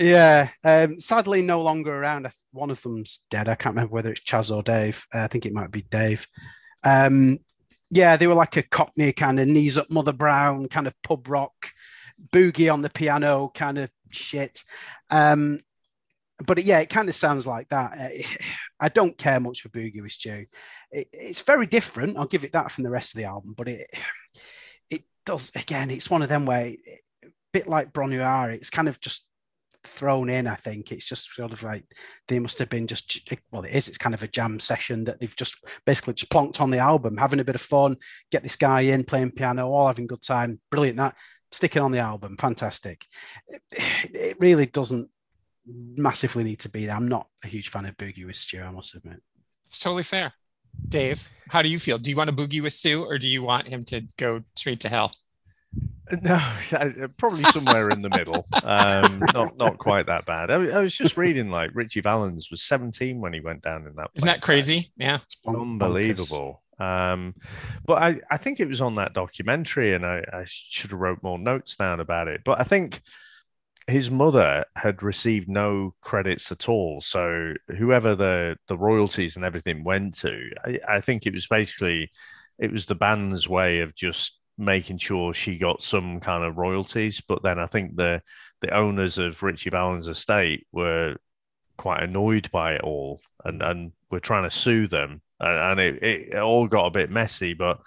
Yeah, um, sadly, no longer around. One of them's dead. I can't remember whether it's Chas or Dave. Uh, I think it might be Dave. Um, yeah, they were like a Cockney kind of knees up, Mother Brown kind of pub rock, boogie on the piano kind of shit. Um, but yeah, it kind of sounds like that. Uh, I don't care much for Boogie with Stu. It, it's very different. I'll give it that from the rest of the album, but it it does again. It's one of them where, it, a bit like Bron-Yr-Aur, it's kind of just thrown in. I think it's just sort of like they must have been just well, it is. It's kind of a jam session that they've just basically just plonked on the album, having a bit of fun. Get this guy in playing piano, all having good time. Brilliant that sticking on the album, fantastic. It, it really doesn't massively need to be there. I'm not a huge fan of Boogie with Stu, I must admit. It's totally fair. Dave, how do you feel? Do you want a Boogie with Stu or do you want him to go straight to hell? No, *laughs* probably somewhere in the middle. Um, *laughs* not not quite that bad. I, I, was just reading like Ritchie Valens was 17 when he went down in that. Isn't that crazy? Yeah, it's unbelievable. Um, but I, I think it was on that documentary, and I, I should have wrote more notes down about it. But I think his mother had received no credits at all. So whoever the the royalties and everything went to, I, I, think it was basically it was the band's way of just making sure she got some kind of royalties. But then I think the the owners of Ritchie Valens' estate were quite annoyed by it all and and were trying to sue them, and, and it, it all got a bit messy. But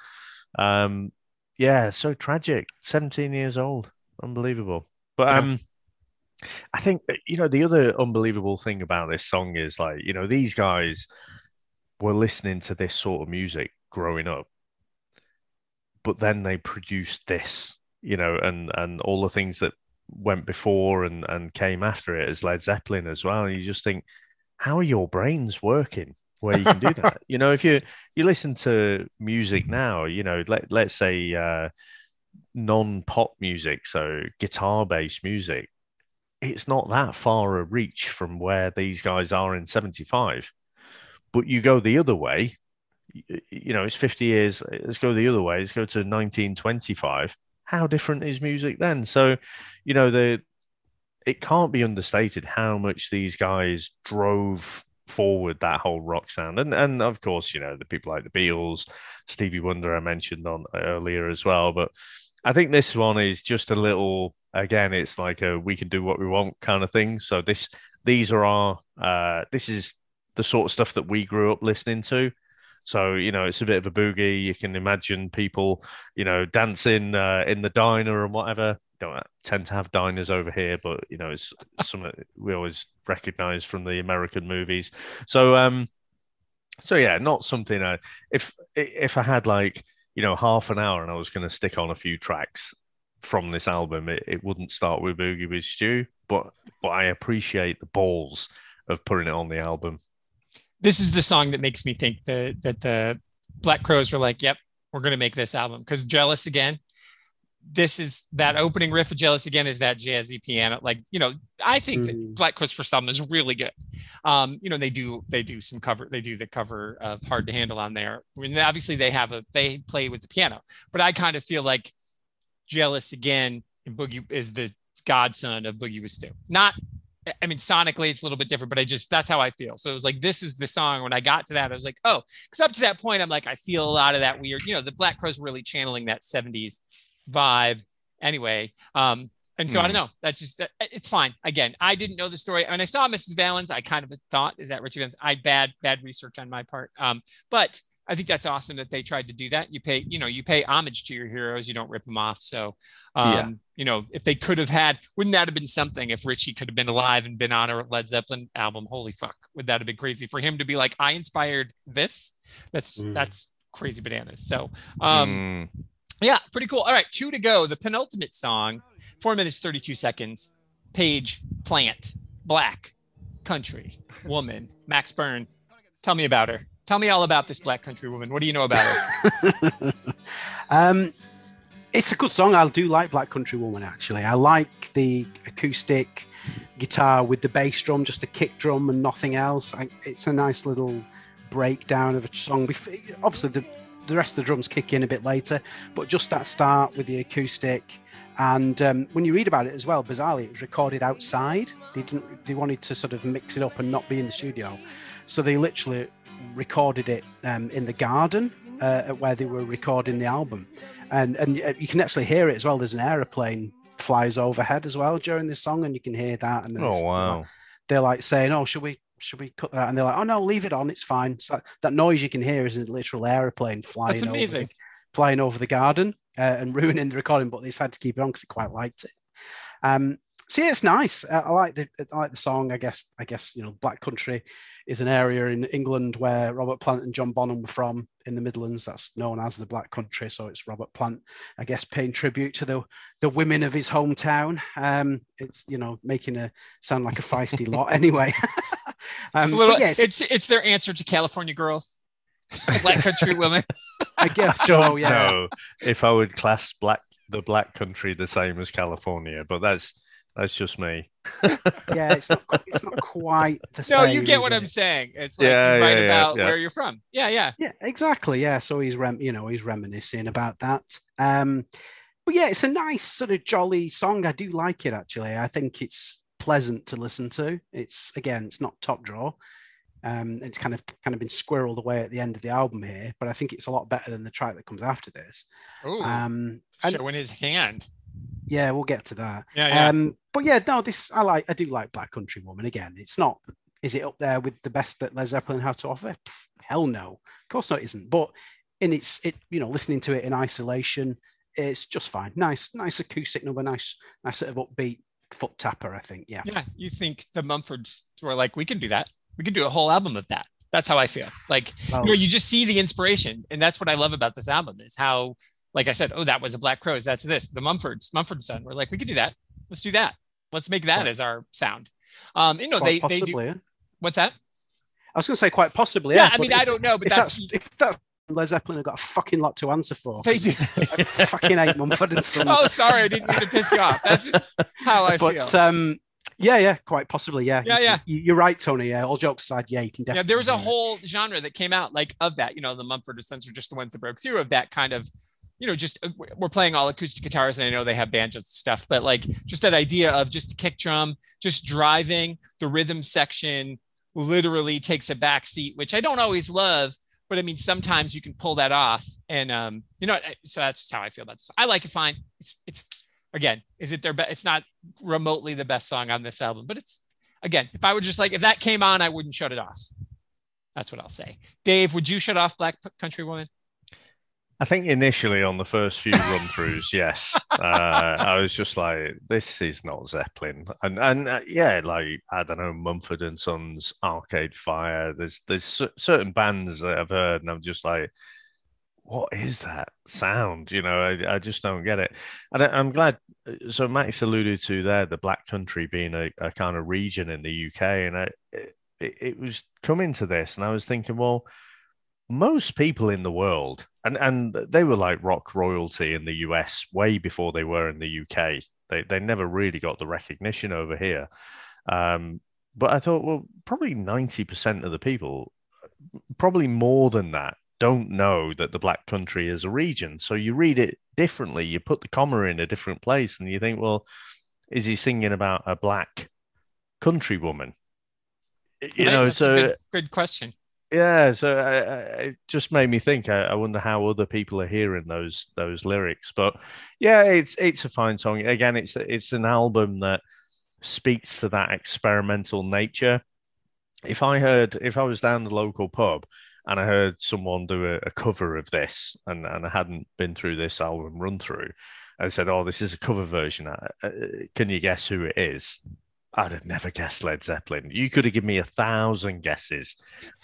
um, yeah, so tragic. Seventeen years old, unbelievable. But um. I think you know the other unbelievable thing about this song is like you know these guys were listening to this sort of music growing up, but then they produced this, you know, and and all the things that went before and and came after it as Led Zeppelin as well. And you just think, how are your brains working? Where you can do that, *laughs* you know, if you you listen to music now, you know, let let's say uh, non pop music, so guitar based music, it's not that far a reach from where these guys are in 75 but you go the other way you know it's 50 years let's go the other way let's go to 1925 how different is music then? So you know the it can't be understated how much these guys drove forward that whole rock sound. And and of course you know the people like the Beatles Stevie Wonder I mentioned on earlier as well. But I think this one is just a little again, it's like a we can do what we want kind of thing. So this these are our uh, this is the sort of stuff that we grew up listening to. So you know, it's a bit of a boogie. You can imagine people, you know, dancing uh, in the diner and whatever. Don't tend to have diners over here, but you know, it's something we always recognize from the American movies. So, um, so yeah, not something. I, if if I had like you know, half an hour and I was going to stick on a few tracks from this album, it, it wouldn't start with Boogie with Stu, but but I appreciate the balls of putting it on the album. This is the song that makes me think that that the Black Crowes were like, "Yep, we're going to make this album." Because "Jealous Again," this is that opening riff of "Jealous Again" is that jazzy piano. Like you know, I think mm. that Black Crowes for some is really good. Um, you know, they do they do some cover. They do the cover of "Hard to Handle" on there. I mean, obviously they have a they play with the piano, but I kind of feel like "Jealous Again" and Boogie is the godson of Boogie with Stu. Not I mean, sonically, it's a little bit different, but I just that's how I feel. So it was like, this is the song. When I got to that, I was like, oh, because up to that point, I'm like, I feel a lot of that weird, you know, the Black Crowes really channeling that 70s vibe anyway. Um, and so mm. I don't hmm. know. That's just it's fine. Again, I didn't know the story. When I saw Mrs. Valens, I kind of thought, is that Ritchie Valens? I bad bad research on my part. Um, but I think that's awesome that they tried to do that. You pay, you know, you pay homage to your heroes. You don't rip them off. So, um, yeah. you know, if they could have had, wouldn't that have been something if Ritchie could have been alive and been on a Led Zeppelin album? Holy fuck, would that have been crazy for him to be like, I inspired this? That's mm. that's crazy bananas. So, um, mm. yeah, pretty cool. All right, two to go. The penultimate song, four minutes thirty two seconds. Page Plant, Black, Country, Woman, Max Byrne. Tell me about her. Tell me all about this Black Country Woman. What do you know about her? *laughs* um, it's a good song. I do like Black Country Woman, actually. I like the acoustic guitar with the bass drum, just the kick drum and nothing else. I, it's a nice little breakdown of a song. Obviously, the, the rest of the drums kick in a bit later, but just that start with the acoustic. And um, when you read about it as well, bizarrely, it was recorded outside. They didn't. They wanted to sort of mix it up and not be in the studio, so they literally recorded it um, in the garden uh, where they were recording the album, and and uh, you can actually hear it as well. There's an aeroplane flies overhead as well during this song, and you can hear that. And oh wow! They're like saying, "Oh, should we should we cut that?" out? And they're like, "Oh no, leave it on. It's fine." So that noise you can hear is a literal aeroplane flying. That's amazing. Over the, flying over the garden uh, and *laughs* ruining the recording, but they decided to keep it on because they quite liked it. Um, so yeah, it's nice. Uh, I like the I like the song. I guess I guess you know Black Country is an area in England where Robert Plant and John Bonham were from in the Midlands. That's known as the Black Country. So it's Robert Plant, I guess, paying tribute to the the women of his hometown. Um, it's you know making a sound like a feisty *laughs* lot anyway. um, little, yes, it's it's their answer to California girls. *laughs* Black country women. I guess so. Yeah. No, if I would class black the Black Country the same as California, but that's that's just me. *laughs* yeah, it's not. It's not quite the same. No, you get what it? I'm saying. It's like yeah, you write yeah, about yeah. where you're from. Yeah, yeah, yeah. Exactly. Yeah. So he's rem, you know, he's reminiscing about that. Um, but yeah, it's a nice sort of jolly song. I do like it actually. I think it's pleasant to listen to. It's again, it's not top draw. Um, it's kind of kind of been squirreled away at the end of the album here, but I think it's a lot better than the track that comes after this. Ooh, um, showing his hand. Yeah, we'll get to that. Yeah, yeah. Um, but yeah, no, this I like. I do like Black Country Woman. Again, it's not. Is it up there with the best that Led Zeppelin had to offer? Pff, hell no. Of course not. It isn't. But in its it, you know, listening to it in isolation, it's just fine. Nice, nice acoustic number. Nice, nice sort of upbeat foot tapper. I think. Yeah. Yeah. You think the Mumfords were like, we can do that. We can do a whole album of that. That's how I feel. Like, well, you know, you just see the inspiration, and that's what I love about this album is how like I said, oh, that was a Black Crowes. That's this. The Mumfords, Mumford son. We're like, we could do that. Let's do that. Let's make that as our sound. Um, you know, they possibly, they do. What's that? I was going to say quite possibly. Yeah, yeah I mean, I don't know, but if that's, that's if that's Led Zeppelin have got a fucking lot to answer for. They do. I fucking hate Mumford and Sons. Oh, sorry, I didn't mean to piss you off. That's just how I but, feel. But um, yeah, yeah, quite possibly, yeah. Yeah, yeah. You, are right, Tony. Yeah, all jokes aside, yeah, you can definitely. Yeah, there was a whole genre that came out like of that. You know, the Mumford and Sons are just the ones that broke through of that kind of you know, just uh, we're playing all acoustic guitars, and I know they have banjos and stuff, but like just that idea of just kick drum, just driving the rhythm section literally takes a back seat, which I don't always love, but I mean sometimes you can pull that off, and um, you know, so that's just how I feel about this. I like it fine. It's it's again, is it their best? It's not remotely the best song on this album, but it's again, if I were just like if that came on, I wouldn't shut it off. That's what I'll say. Dave, would you shut off Black Country Woman? I think initially on the first few run throughs, yes, uh, I was just like, "This is not Zeppelin," and and uh, yeah, like I don't know, Mumford and Sons, Arcade Fire. There's there's certain bands that I've heard, and I'm just like, what is that sound? You know, I, I just don't get it. And I, am glad. So Max alluded to there the Black Country being a, a kind of region in the UK, and I, it, it was coming to this, and I was thinking, well, most people in the world, and and they were like rock royalty in the US way before they were in the UK. They they never really got the recognition over here. Um, but I thought, well, probably ninety percent of the people, probably more than that, don't know that the Black Country is a region. So you read it differently. You put the comma in a different place, and you think, well, is he singing about a black country woman? You know, so good, good, question. Yeah, so I, I, it just made me think. I, I, wonder how other people are hearing those those lyrics. But yeah, it's it's a fine song. Again, it's it's an album that speaks to that experimental nature. If I heard, if I was down the local pub and I heard someone do a, a, cover of this, and, and I hadn't been through this album run through, and said, "Oh, this is a cover version. Uh, uh, can you guess who it is?" I'd have never guessed Led Zeppelin. You could have given me a thousand guesses,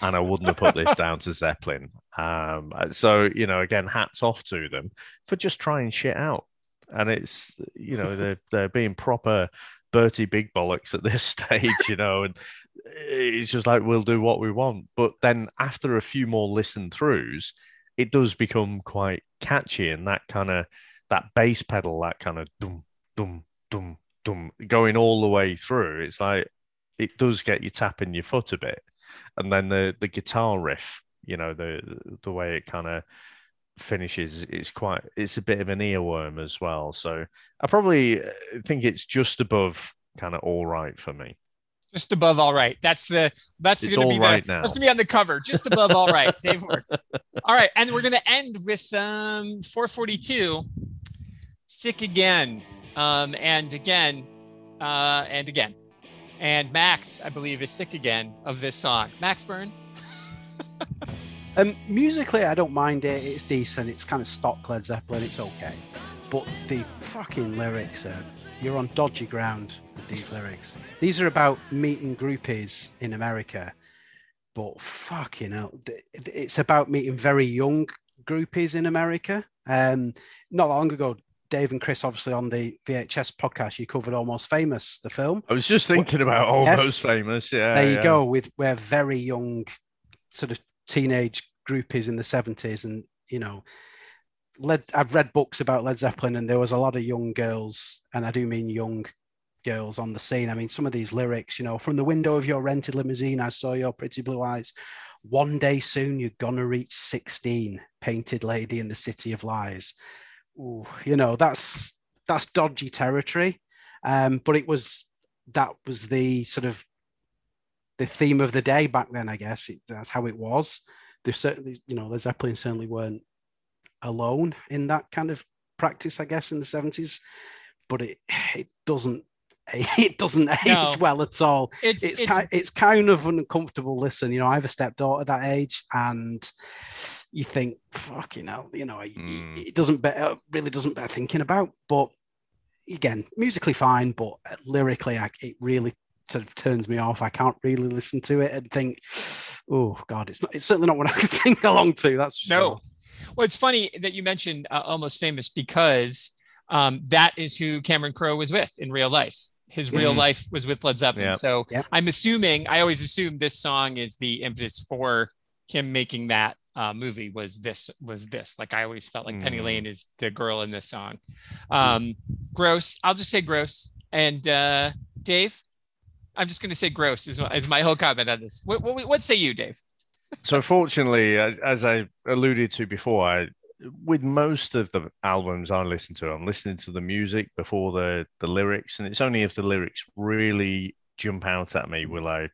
and I wouldn't have put this down to Zeppelin. Um, so you know, again, hats off to them for just trying shit out. And it's you know they're *laughs* they're being proper Bertie Big Bollocks at this *laughs* stage, you know, and it's just like we'll do what we want. But then after a few more listen throughs, it does become quite catchy and that kind of that bass pedal, that kind of dum dum dum dum going all the way through. It's like it does get you tapping your foot a bit, and then the the guitar riff, you know, the the way it kind of finishes it's quite it's a bit of an earworm as well so i probably think it's just above kind of all right for me just above all right. That's the that's going to be right the now. that's to be on the cover. Just above all right. Dave Works. All right, and we're going to end with um 442. Sick again, um, and again, uh, and again, and Max, I believe, is sick again of this song. Max Byrne. *laughs* um, musically, I don't mind it. It's decent. It's kind of stock Led Zeppelin. It's okay, but the fucking lyrics are you're on dodgy ground with these lyrics. These are about meeting groupies in America, but fucking hell, it's about meeting very young groupies in America. Um, not long ago, Dave and Chris, obviously on the VHS podcast, you covered Almost Famous, the film. I was just thinking about Almost yes. Famous. Yeah, there you yeah. go. With where very young, sort of teenage groupies in the seventies, and you know, Led, I've read books about Led Zeppelin, and there was a lot of young girls, and I do mean young girls on the scene. I mean, some of these lyrics, you know, from the window of your rented limousine, I saw your pretty blue eyes. One day soon, you're gonna reach 16, painted lady in the city of lies. Ooh, you know, that's that's dodgy territory. Um, but it was that was the sort of the theme of the day back then, I guess. It, that's how it was. There's certainly, you know, Led Zeppelin certainly weren't alone in that kind of practice, I guess, in the 70s. But it it doesn't *laughs* it doesn't no. age well at all. It's it's, it's, kind, it's kind of an uncomfortable listen. You know, I have a stepdaughter that age, and you think, fuck, you know, you know, mm. it, it, doesn't bear really doesn't bear thinking about. But again, musically fine, but lyrically, I, it really sort of turns me off. I can't really listen to it and think, oh God, it's not. It's certainly not what I *laughs* could sing along to. That's no. Sure. Well, it's funny that you mentioned uh, Almost Famous because um, that is who Cameron Crowe was with in real life. His real life was with Led Zeppelin. Yep. So yep. I'm assuming, I always assume this song is the impetus for him making that uh, movie was this was this. Like i always felt like mm. penny lane is the girl in this song. Um gross. I'll just say gross. And uh dave i'm just going to say gross is, is my whole comment on this. What, what, what say you dave? *laughs* So fortunately, as I alluded to before, I, with most of the albums I listen to, I'm listening to the music before the the lyrics, and it's only if the lyrics really jump out at me will I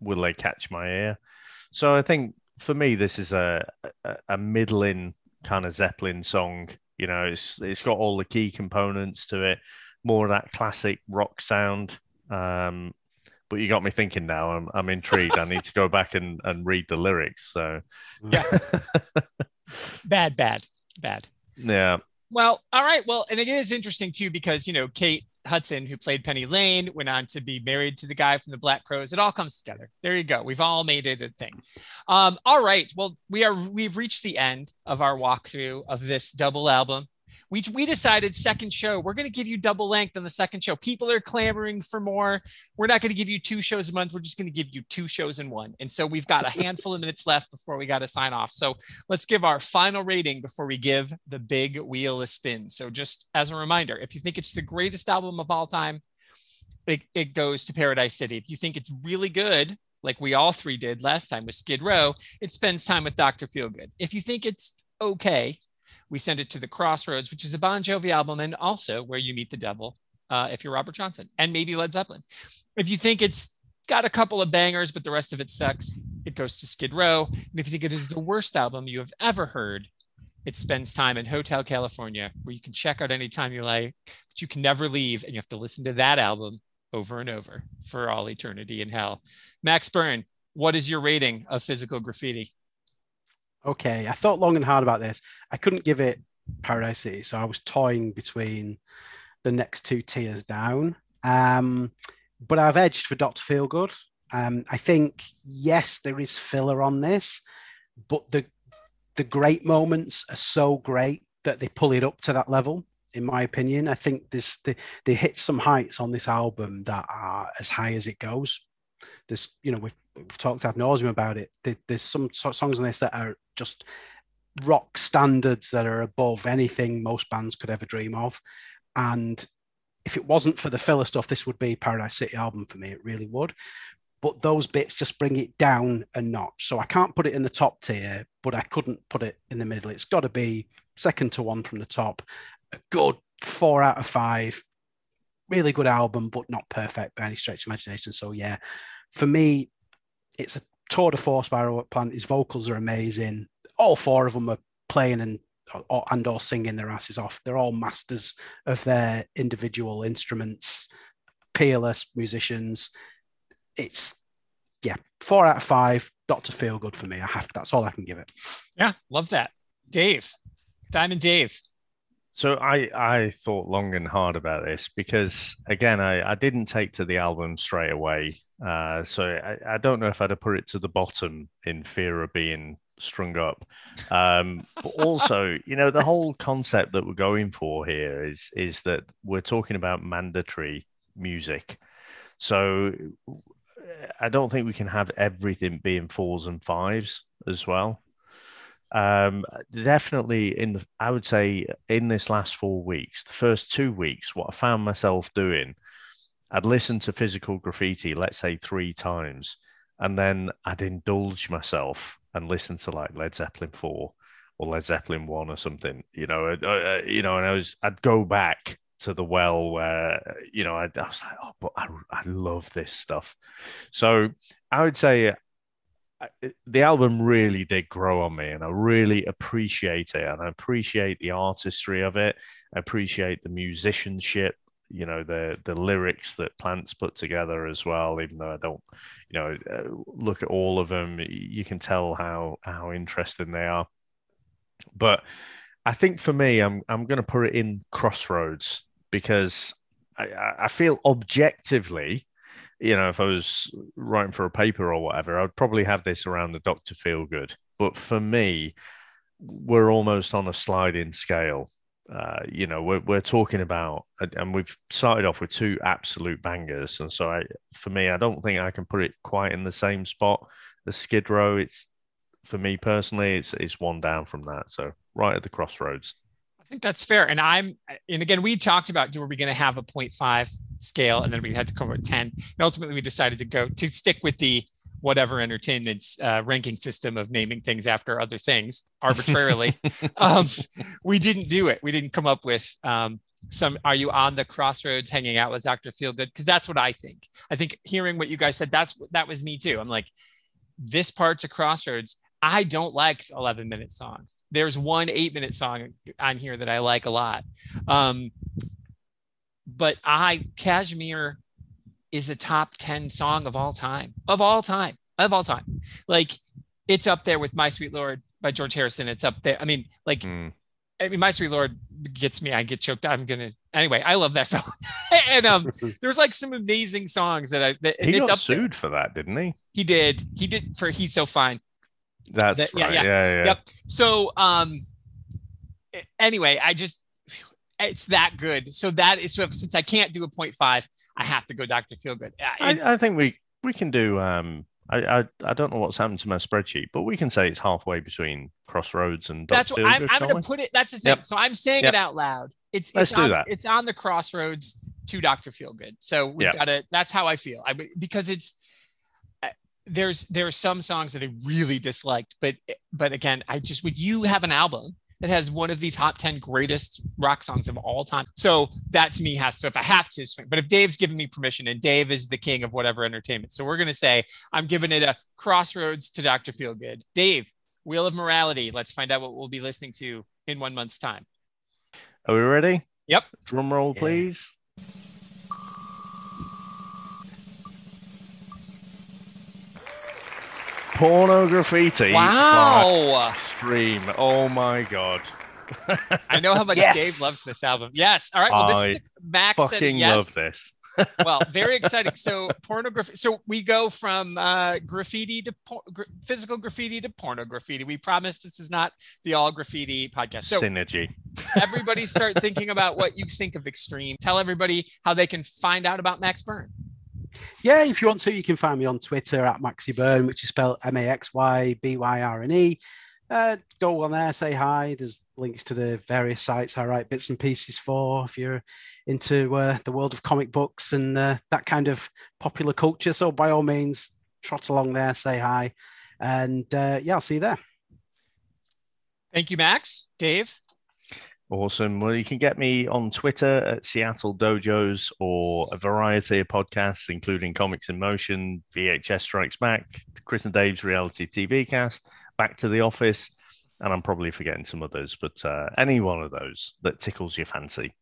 will they catch my ear. So I think for me, this is a a, a middling kind of Zeppelin song. You know, it's it's got all the key components to it, more of that classic rock sound. Um, but you got me thinking now. I'm, I'm intrigued. I need to go back and, and read the lyrics. So, yeah. *laughs* bad, bad, bad. Yeah. Well, all right. Well, and it is interesting too because, you know, Kate Hudson, who played Penny Lane, went on to be married to the guy from the Black Crowes. It all comes together. There you go. We've all made it a thing. Um, all right. Well, we are we've reached the end of our walkthrough of this double album we, we decided second show we're going to give you double length on the second show. People are clamoring for more. We're not going to give you two shows a month we're just going to give you two shows in one. And so we've got a *laughs* handful of minutes left before we got to sign off. So let's give our final rating before we give the big wheel a spin. So just as a reminder if you think it's the greatest album of all time it, it goes to paradise city. If you think it's really good like we all three did last time with skid row it spends time with dr feelgood. If you think it's okay we send it to the Crossroads, which is a Bon Jovi album, and also where you meet the devil uh, if you're Robert Johnson, and maybe Led Zeppelin. If you think it's got a couple of bangers, but the rest of it sucks, it goes to Skid Row. And if you think it is the worst album you have ever heard, it spends time in Hotel California, where you can check out anytime you like, but you can never leave, and you have to listen to that album over and over for all eternity in hell. Max Byrne, what is your rating of physical graffiti? Okay, I thought long and hard about this. I couldn't give it Paradise City, so I was toying between the next two tiers down. Um, but I've edged for Doctor Feelgood. Um, I think yes, there is filler on this, but the the great moments are so great that they pull it up to that level. In my opinion, I think this they, they hit some heights on this album that are as high as it goes. There's, you know, we've, we've talked ad nauseum about it. There, there's some songs on this that are just rock standards that are above anything most bands could ever dream of. And if it wasn't for the filler stuff, this would be Paradise City album for me. It really would. But those bits just bring it down a notch. So I can't put it in the top tier, but I couldn't put it in the middle. It's got to be second to one from the top. A good four out of five. Really good album, but not perfect by any stretch of imagination. So yeah, for me, it's a tour de force by Robert Plant. His vocals are amazing. All four of them are playing and or, and or singing their asses off. They're all masters of their individual instruments, peerless musicians. It's yeah, four out of five. Doctor Feelgood for me. I have that's all I can give it. Yeah, love that. Dave, Diamond Dave. So I I thought long and hard about this because again I, I didn't take to the album straight away. Uh, so I, I don't know if I'd have put it to the bottom in fear of being strung up. Um, but also, *laughs* you know, the whole concept that we're going for here is is that we're talking about mandatory music. So I don't think we can have everything being fours and fives as well. Um, definitely in the, I would say in this last four weeks, the first two weeks, what I found myself doing, I'd listen to physical graffiti, let's say three times, and then I'd indulge myself and listen to like Led Zeppelin four or Led Zeppelin one or something, you know, uh, uh, you know, and I was, I'd go back to the well where, you know, I, I was like, oh, but I, I love this stuff. So I would say the album really did grow on me and I really appreciate it and I appreciate the artistry of it. I appreciate the musicianship, you know, the the lyrics that Plants put together as well, even though I don't, you know, uh, look at all of them, you can tell how how interesting they are. But I think for me, I'm I'm going to put it in Crossroads because I, I feel objectively you know, if I was writing for a paper or whatever, I would probably have this around the Doctor Feelgood. But for me, we're almost on a sliding scale. Uh, you know, we're, we're talking about, and we've started off with two absolute bangers. And so, I, for me, I don't think I can put it quite in the same spot as Skid Row. It's for me personally, it's it's one down from that. So right at the crossroads. I think that's fair. And I'm, and again, we talked about were we going to have a 0.5 scale, and then we had to come up with 10. And ultimately, we decided to go to stick with the whatever entertainment's uh, ranking system of naming things after other things arbitrarily. *laughs* um, we didn't do it. We didn't come up with um, some. Are you on the crossroads hanging out with Dr. Feelgood? Because that's what I think. I think hearing what you guys said, that's that was me too. I'm like, this part's a crossroads I don't like 11 minute songs. There's one eight minute song on here that I like a lot. Um, but I, Kashmir is a top 10 song of all time, of all time, of all time. Like it's up there with My Sweet Lord by George Harrison. It's up there. I mean, like, mm. I mean, My Sweet Lord gets me. I get choked. I'm gonna anyway. I love that *laughs* song, and um, *laughs* there's like some amazing songs that I. That, he it's got sued there. for that, didn't he? He did. He did for "He's So Fine." That's that, right. Yeah, yeah, yeah, yeah. Yep. So um, anyway, I just it's that good. So that is so since I can't do a 0.5, I have to go Dr. Feelgood. I, I think we we can do um I, I, I don't know what's happened to my spreadsheet, but we can say it's halfway between Crossroads and. That's what I'm, I'm going to put it. That's the thing. Yep. So I'm saying yep. it out loud. It's let's it's do on, that. It's on the Crossroads to Doctor Feelgood. So we've yep. got to. That's how I feel. I because it's uh, there's there are some songs that I really disliked, but but again, I just would you have an album that has one of the top 10 greatest rock songs of all time. So that to me has to, if I have to swing, but if Dave's given me permission and Dave is the king of whatever entertainment. So we're going to say, I'm giving it a crossroads to Dr. Feelgood. Dave, Wheel of Morality. Let's find out what we'll be listening to in one month's time. Are we ready? Yep. Drum roll, please. Pornograffitti. Wow. Stream. Oh my god. *laughs* I know how much yes. Dave loves this album. Yes. All right. Well, this I is Max. Fucking yes. love this. *laughs* well, very exciting. So pornography. So we go from uh, graffiti to por- gra- physical graffiti to porno graffiti. We promise this is not the all graffiti podcast. So synergy. *laughs* everybody start thinking about what you think of Extreme. Tell everybody how they can find out about Max Byrne. Yeah, if you want to, you can find me on Twitter at Maxy Byrne, which is spelled M A X Y B Y R N E. Uh, go on there, say hi. There's links to the various sites I write bits and pieces for if you're into uh, the world of comic books and uh, that kind of popular culture. So by all means, trot along there, say hi, and uh, yeah, I'll see you there. Thank you, Max. Dave. Awesome. Well, you can get me on Twitter at Seattle Dojos or a variety of podcasts, including Comics in Motion, VHS Strikes Back, Chris and Dave's Reality TV cast, Back to the Office, and I'm probably forgetting some others, but uh, any one of those that tickles your fancy.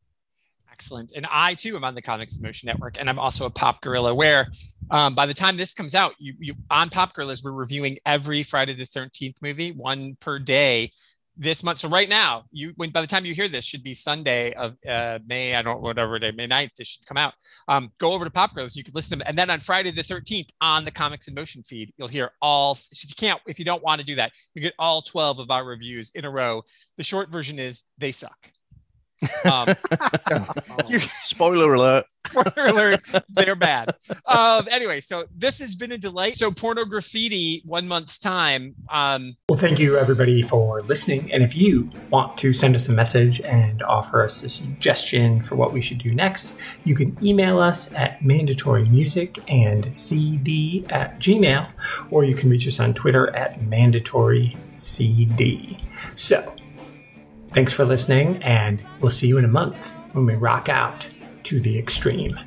Excellent. And I too am on the Comics in Motion Network, and I'm also a Pop Gorilla. Where um, by the time this comes out, you, you on Pop Gorillas, we're reviewing every Friday the 13th movie, one per day this month. So right now, you when by the time you hear this should be Sunday of uh, May, I don't know whatever day, May 9th, this should come out. Um, go over to Pop Gorillas, you can listen to them. And then on Friday the 13th on the Comics in Motion feed, you'll hear all if you can't, if you don't want to do that, you get all 12 of our reviews in a row. The short version is they suck. Um, *laughs* *laughs* you, *laughs* Spoiler alert. Spoiler alert. They're bad. Um, anyway, so this has been a delight. So Pornograffitti, one month's time. Um, well, thank you everybody for listening. And if you want to send us a message and offer us a suggestion for what we should do next, you can email us at mandatory music and cd at gmail, or you can reach us on Twitter at mandatory cd. So Thanks for listening, and we'll see you in a month when we rock out to the extreme.